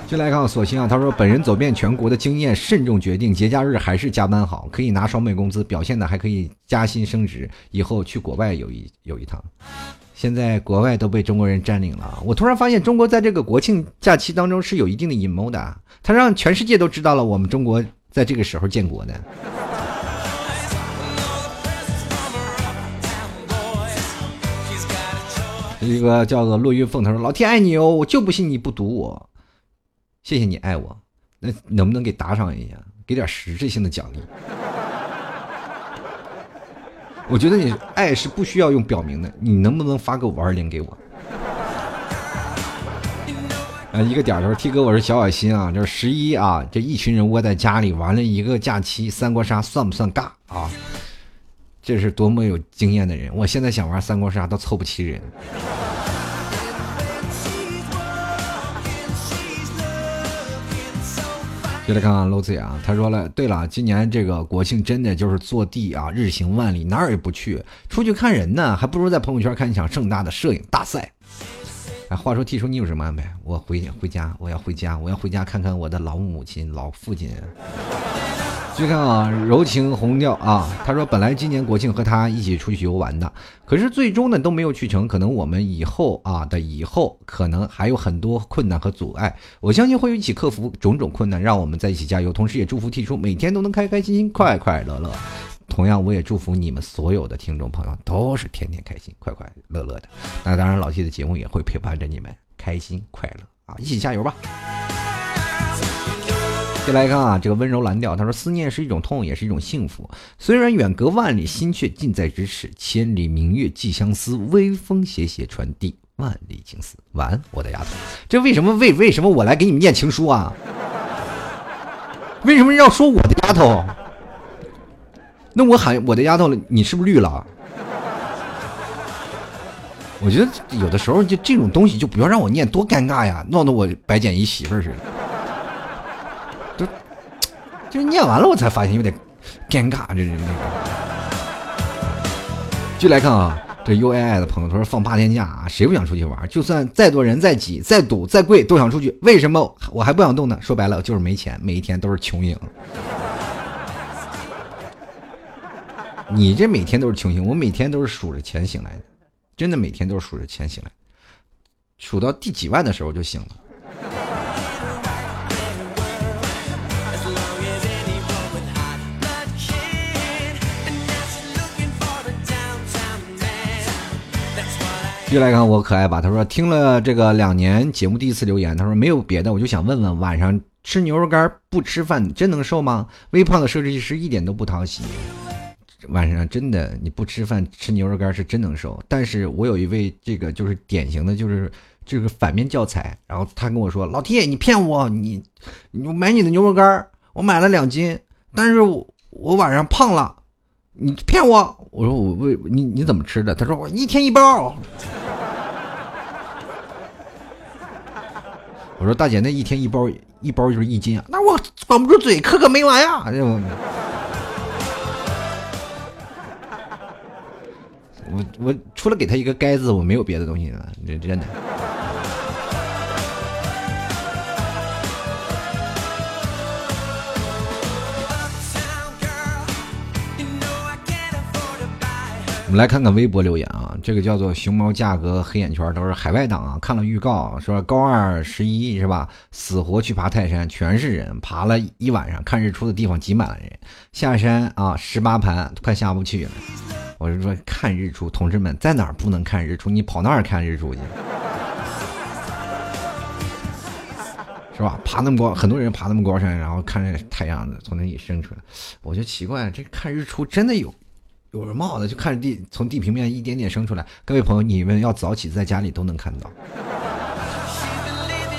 就来看索性啊，他说本人走遍全国的经验，慎重决定节假日还是加班好，可以拿双倍工资，表现的还可以加薪升职，以后去国外有一有一趟。现在国外都被中国人占领了，我突然发现中国在这个国庆假期当中是有一定的阴谋的，他让全世界都知道了我们中国在这个时候建国的。一个叫做落玉凤，他说：“老天爱你哦，我就不信你不赌我。谢谢你爱我，那能不能给打赏一下，给点实质性的奖励？”我觉得你爱是不需要用表明的，你能不能发个五二零给我？啊，一个点头，T 哥，我是小小心啊，就是十一啊，这一群人窝在家里玩了一个假期，三国杀算不算尬啊？这是多么有经验的人，我现在想玩三国杀都凑不齐人。接着看看 Lucy 啊，他说了，对了，今年这个国庆真的就是坐地啊，日行万里，哪儿也不去，出去看人呢，还不如在朋友圈看一场盛大的摄影大赛。哎，话说 T 叔，你有什么安排？我回回家，我要回家，我要回家看看我的老母亲、老父亲。去看啊，柔情红调啊，他说本来今年国庆和他一起出去游玩的，可是最终呢都没有去成。可能我们以后啊的以后，可能还有很多困难和阻碍。我相信会一起克服种种困难，让我们在一起加油。同时也祝福 T 叔每天都能开开心心、快快乐乐。同样，我也祝福你们所有的听众朋友都是天天开心、快快乐乐的。那当然，老 T 的节目也会陪伴着你们开心快乐啊，一起加油吧！再来看啊，这个温柔蓝调，他说：“思念是一种痛，也是一种幸福。虽然远隔万里，心却近在咫尺。千里明月寄相思，微风斜斜传递万里情丝。”完，我的丫头，这为什么为为什么我来给你们念情书啊？为什么要说我的丫头？那我喊我的丫头了，你是不是绿了？我觉得有的时候就这种东西就不要让我念，多尴尬呀，弄得我白捡一媳妇似的。就是念完了，我才发现有点尴尬。这这这。就来看啊，这 U I I 的朋友他说放八天假啊，谁不想出去玩？就算再多人、再挤、再堵、再贵，都想出去。为什么我还不想动呢？说白了就是没钱，每一天都是穷影。你这每天都是穷行，我每天都是数着钱醒来的，真的每天都是数着钱醒来，数到第几万的时候就醒了。又来看我可爱吧，他说听了这个两年节目第一次留言，他说没有别的，我就想问问晚上吃牛肉干不吃饭真能瘦吗？微胖的设计师一点都不讨喜，晚上真的你不吃饭吃牛肉干是真能瘦。但是我有一位这个就是典型的就是这个反面教材，然后他跟我说老铁你骗我，你你买你的牛肉干我买了两斤，但是我晚上胖了。你骗我！我说我为你你怎么吃的？他说我一天一包。我说大姐那一天一包一包就是一斤啊，那我管不住嘴，嗑个没完呀！我我除了给他一个“该”字，我没有别的东西了，这真的。我们来看看微博留言啊，这个叫做熊猫价格黑眼圈都是海外党啊，看了预告说高二十一是吧，死活去爬泰山，全是人，爬了一晚上，看日出的地方挤满了人，下山啊十八盘快下不去了。我是说看日出，同志们在哪儿不能看日出？你跑那儿看日出去，是吧？爬那么高，很多人爬那么高山，然后看着太阳从那里升出来，我就奇怪，这看日出真的有？有什么好的就看着地从地平面一点点升出来，各位朋友，你们要早起，在家里都能看到。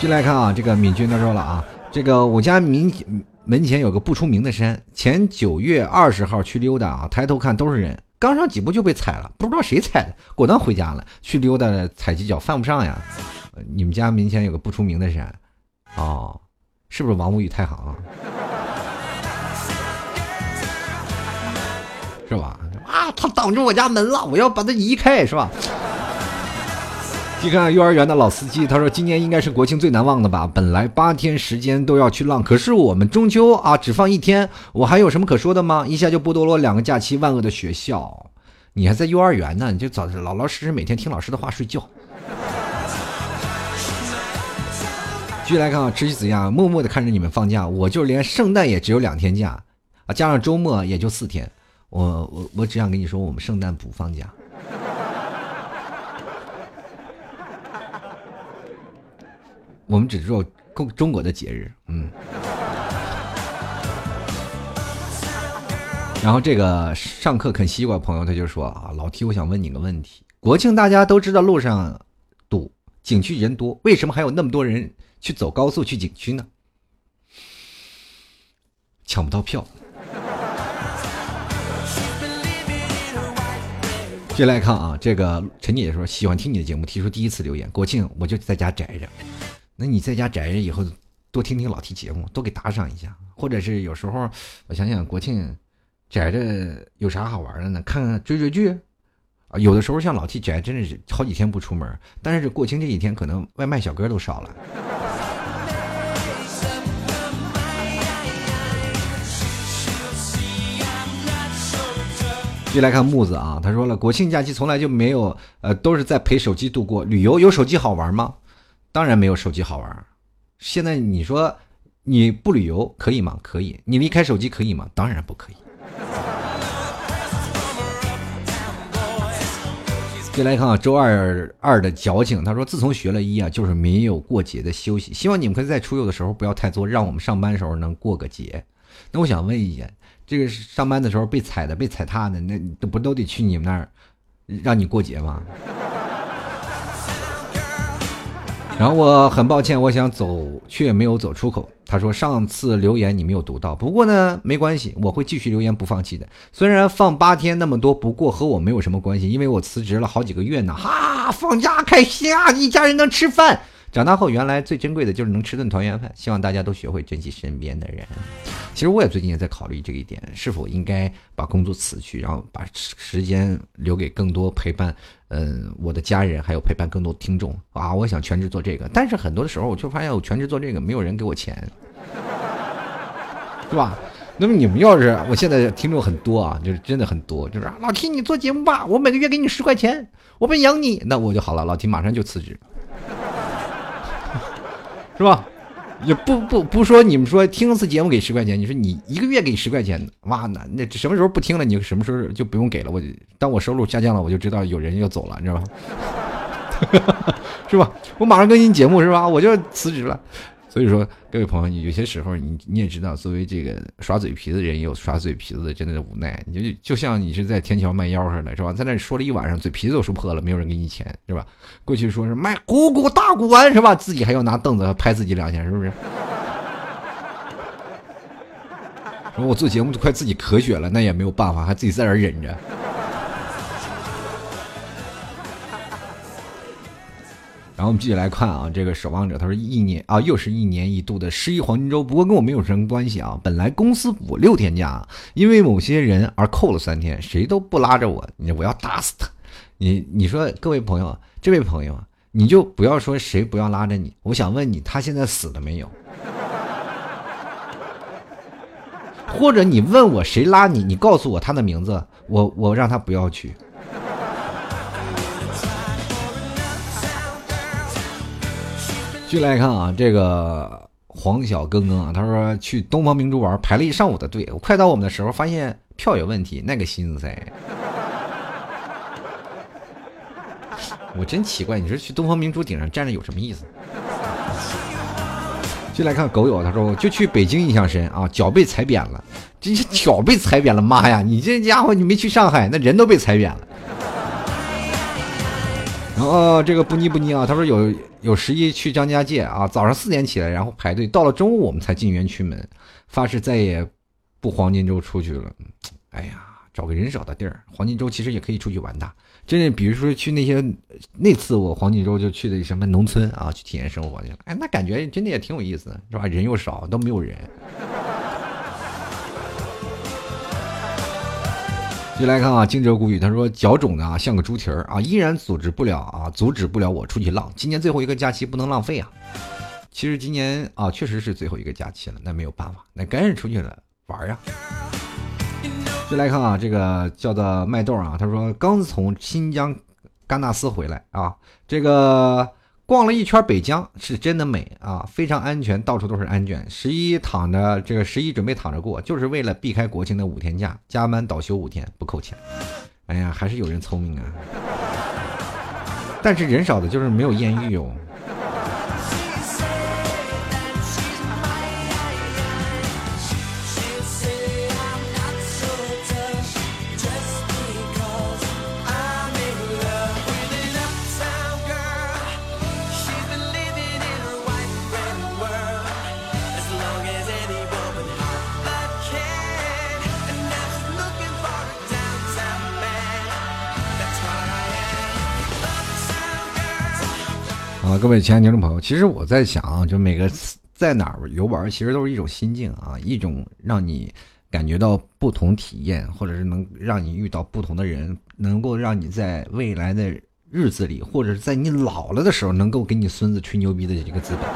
进来看啊，这个敏君他说了啊，这个我家民门前有个不出名的山，前九月二十号去溜达啊，抬头看都是人，刚上几步就被踩了，不知道谁踩的，果断回家了。去溜达踩几脚犯不上呀。你们家门前有个不出名的山，哦，是不是王五与太行啊？是吧？啊！他挡住我家门了，我要把他移开，是吧？你看幼儿园的老司机，他说今年应该是国庆最难忘的吧？本来八天时间都要去浪，可是我们中秋啊只放一天，我还有什么可说的吗？一下就剥夺了两个假期，万恶的学校！你还在幼儿园呢，你就早老老实实每天听老师的话睡觉。继续来看啊，吃鸡子样，默默的看着你们放假，我就连圣诞也只有两天假啊，加上周末也就四天。我我我只想跟你说，我们圣诞不放假，我们只做中中国的节日，嗯。然后这个上课啃西瓜朋友他就说啊，老 T，我想问你个问题：国庆大家都知道路上堵，景区人多，为什么还有那么多人去走高速去景区呢？抢不到票。接来看啊，这个陈姐姐说喜欢听你的节目，提出第一次留言。国庆我就在家宅着，那你在家宅着以后多听听老 T 节目，多给打赏一下，或者是有时候我想想国庆宅着有啥好玩的呢？看看追追剧啊，有的时候像老 T 宅真的是好几天不出门，但是这国庆这几天可能外卖小哥都少了。续来看木子啊，他说了，国庆假期从来就没有，呃，都是在陪手机度过。旅游有手机好玩吗？当然没有手机好玩。现在你说你不旅游可以吗？可以。你离开手机可以吗？当然不可以。接来看啊，周二二的矫情，他说自从学了一啊，就是没有过节的休息。希望你们可以在出游的时候不要太作，让我们上班时候能过个节。那我想问一下。这个上班的时候被踩的、被踩踏的，那都不都得去你们那儿，让你过节吗？然后我很抱歉，我想走却没有走出口。他说上次留言你没有读到，不过呢没关系，我会继续留言不放弃的。虽然放八天那么多，不过和我没有什么关系，因为我辞职了好几个月呢。哈，放假开心啊，一家人能吃饭。长大后，原来最珍贵的就是能吃顿团圆饭。希望大家都学会珍惜身边的人。其实我也最近也在考虑这一点，是否应该把工作辞去，然后把时间留给更多陪伴，嗯，我的家人，还有陪伴更多听众啊。我想全职做这个，但是很多的时候，我就发现我全职做这个，没有人给我钱，是吧？那么你们要是，我现在听众很多啊，就是真的很多，就是老提你做节目吧，我每个月给你十块钱，我不养你，那我就好了。老提马上就辞职。是吧？也不不不说你们说听一次节目给十块钱，你说你一个月给十块钱，哇，那那什么时候不听了，你什么时候就不用给了。我当我收入下降了，我就知道有人要走了，你知道吧？是吧？我马上更新节目是吧？我就辞职了。所以说，各位朋友，你有些时候你你也知道，作为这个耍嘴皮子的人，也有耍嘴皮子的，真的是无奈。你就就像你是在天桥卖吆似的，是吧？在那说了一晚上，嘴皮子都说破了，没有人给你钱，是吧？过去说是卖鼓鼓大鼓丸，是吧？自己还要拿凳子拍自己两下，是不是？说我做节目都快自己咳血了，那也没有办法，还自己在那忍着。然后我们继续来看啊，这个守望者他说一年啊，又是一年一度的十一黄金周，不过跟我没有什么关系啊。本来公司补六天假，因为某些人而扣了三天，谁都不拉着我，我要打死他。你你说各位朋友，这位朋友，你就不要说谁不要拉着你，我想问你，他现在死了没有？或者你问我谁拉你，你告诉我他的名字，我我让他不要去。继续来看啊，这个黄小更更啊，他说去东方明珠玩，排了一上午的队，快到我们的时候发现票有问题，那个心塞。我真奇怪，你说去东方明珠顶上站着有什么意思？就来看狗友，他说就去北京印象深啊，脚被踩扁了，这脚被踩扁了，妈呀！你这家伙你没去上海，那人都被踩扁了。然后这个不妮不妮啊，他说有有十一去张家界啊，早上四点起来，然后排队，到了中午我们才进园区门，发誓再也不黄金周出去了。哎呀，找个人少的地儿，黄金周其实也可以出去玩的。真的，比如说去那些那次我黄金周就去的什么农村啊，去体验生活去了。哎，那感觉真的也挺有意思，是吧？人又少，都没有人。就来看啊，惊蛰谷雨，他说脚肿的啊像个猪蹄儿啊，依然阻止不了啊，阻止不了我出去浪。今年最后一个假期不能浪费啊。其实今年啊确实是最后一个假期了，那没有办法，那赶紧出去了玩呀。就来看啊，这个叫做麦豆啊，他说刚从新疆甘纳斯回来啊，这个。逛了一圈北疆，是真的美啊，非常安全，到处都是安全。十一躺着，这个十一准备躺着过，就是为了避开国庆的五天假，加班倒休五天不扣钱。哎呀，还是有人聪明啊。但是人少的就是没有艳遇哦。各位亲爱的听众朋友，其实我在想，就每个在哪儿游玩，其实都是一种心境啊，一种让你感觉到不同体验，或者是能让你遇到不同的人，能够让你在未来的日子里，或者是在你老了的时候，能够给你孙子吹牛逼的这个资本。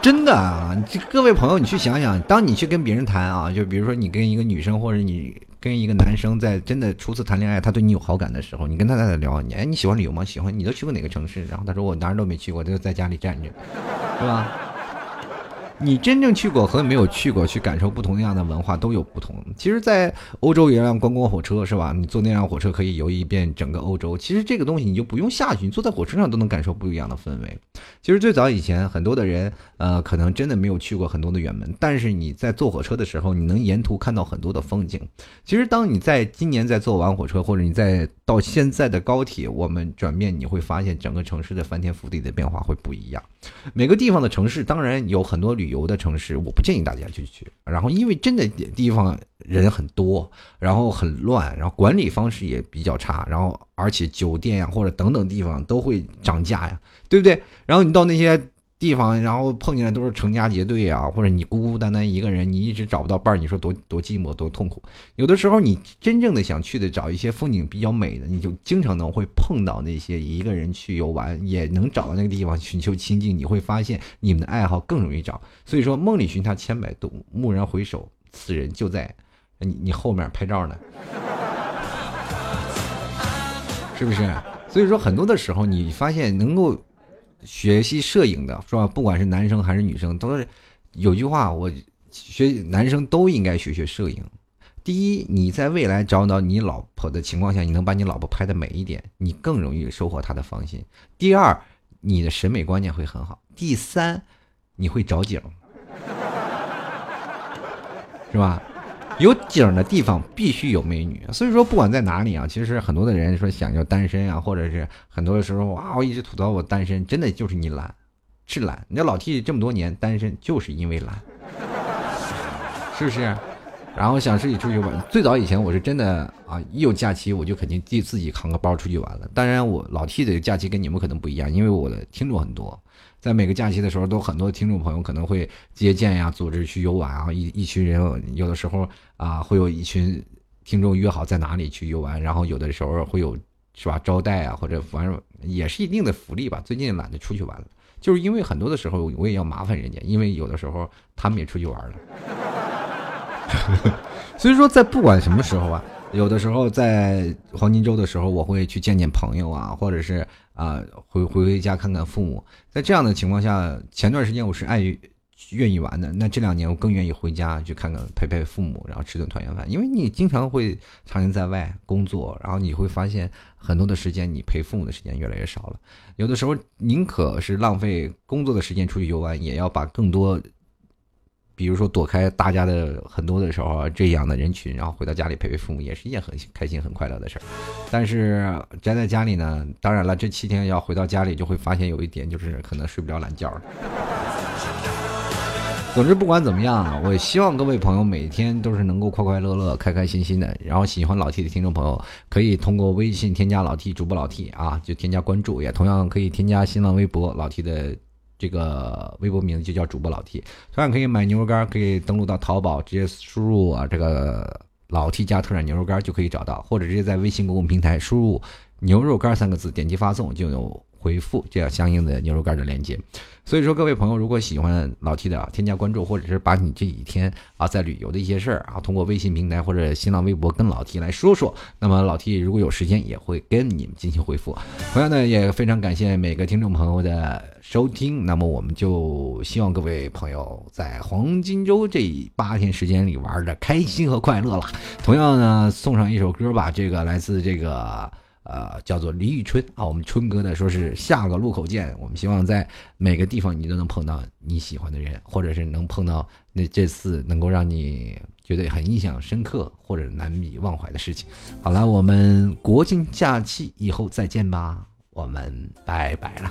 真的啊，各位朋友，你去想想，当你去跟别人谈啊，就比如说你跟一个女生，或者你。跟一个男生在真的初次谈恋爱，他对你有好感的时候，你跟他在聊，你哎你喜欢旅游吗？喜欢，你都去过哪个城市？然后他说我哪儿都没去过，就在家里站着，是吧？你真正去过和没有去过，去感受不同样的文化都有不同。其实，在欧洲有一辆观光火车是吧？你坐那辆火车可以游一遍整个欧洲。其实这个东西你就不用下去，你坐在火车上都能感受不一样的氛围。其实最早以前很多的人，呃，可能真的没有去过很多的远门，但是你在坐火车的时候，你能沿途看到很多的风景。其实当你在今年在坐完火车，或者你在到现在的高铁，我们转变，你会发现整个城市的翻天覆地的变化会不一样。每个地方的城市当然有很多旅游的城市，我不建议大家去去。然后，因为真的地方人很多，然后很乱，然后管理方式也比较差，然后而且酒店呀或者等等地方都会涨价呀，对不对？然后你到那些。地方，然后碰见的都是成家结队啊，或者你孤孤单单一个人，你一直找不到伴儿，你说多多寂寞，多痛苦。有的时候，你真正的想去的，找一些风景比较美的，你就经常能会碰到那些一个人去游玩，也能找到那个地方寻求清静。你会发现，你们的爱好更容易找。所以说，梦里寻他千百度，蓦然回首，此人就在你你后面拍照呢，是不是？所以说，很多的时候，你发现能够。学习摄影的是吧？不管是男生还是女生，都是有句话，我学男生都应该学学摄影。第一，你在未来找到你老婆的情况下，你能把你老婆拍的美一点，你更容易收获她的芳心。第二，你的审美观念会很好。第三，你会找景，是吧？有景的地方必须有美女，所以说不管在哪里啊，其实很多的人说想要单身啊，或者是很多的时候啊，我一直吐槽我单身，真的就是你懒，是懒。你老 T 这么多年单身，就是因为懒，是不是？然后想自己出去玩，最早以前我是真的啊，一有假期我就肯定自自己扛个包出去玩了。当然我老 T 的假期跟你们可能不一样，因为我的听众很多。在每个假期的时候，都很多听众朋友可能会接见呀，组织去游玩啊，一一群人有的时候啊，会有一群听众约好在哪里去游玩，然后有的时候会有是吧招待啊，或者反正也是一定的福利吧。最近懒得出去玩了，就是因为很多的时候我也要麻烦人家，因为有的时候他们也出去玩了。所以说，在不管什么时候啊，有的时候在黄金周的时候，我会去见见朋友啊，或者是啊回回回家看看父母。在这样的情况下，前段时间我是爱愿意玩的，那这两年我更愿意回家去看看陪陪父母，然后吃顿团圆饭。因为你经常会常年在外工作，然后你会发现很多的时间你陪父母的时间越来越少了。有的时候宁可是浪费工作的时间出去游玩，也要把更多。比如说躲开大家的很多的时候，这样的人群，然后回到家里陪陪父母，也是一件很开心、很快乐的事儿。但是宅在家里呢，当然了，这七天要回到家里，就会发现有一点，就是可能睡不着懒觉。总之，不管怎么样，我希望各位朋友每天都是能够快快乐乐、开开心心的。然后喜欢老 T 的听众朋友，可以通过微信添加老 T 主播老 T 啊，就添加关注，也同样可以添加新浪微博老 T 的。这个微博名字就叫主播老 T，同样可以买牛肉干，可以登录到淘宝，直接输入啊这个老 T 家特产牛肉干就可以找到，或者直接在微信公共平台输入牛肉干三个字，点击发送就有。回复这样相应的牛肉干的链接，所以说各位朋友，如果喜欢老 T 的，添加关注，或者是把你这几天啊在旅游的一些事儿啊，通过微信平台或者新浪微博跟老 T 来说说，那么老 T 如果有时间也会跟你们进行回复。同样呢，也非常感谢每个听众朋友的收听，那么我们就希望各位朋友在黄金周这八天时间里玩的开心和快乐了。同样呢，送上一首歌吧，这个来自这个。呃，叫做李宇春啊，我们春哥呢说是下个路口见。我们希望在每个地方你都能碰到你喜欢的人，或者是能碰到那这次能够让你觉得很印象深刻或者难以忘怀的事情。好了，我们国庆假期以后再见吧，我们拜拜了。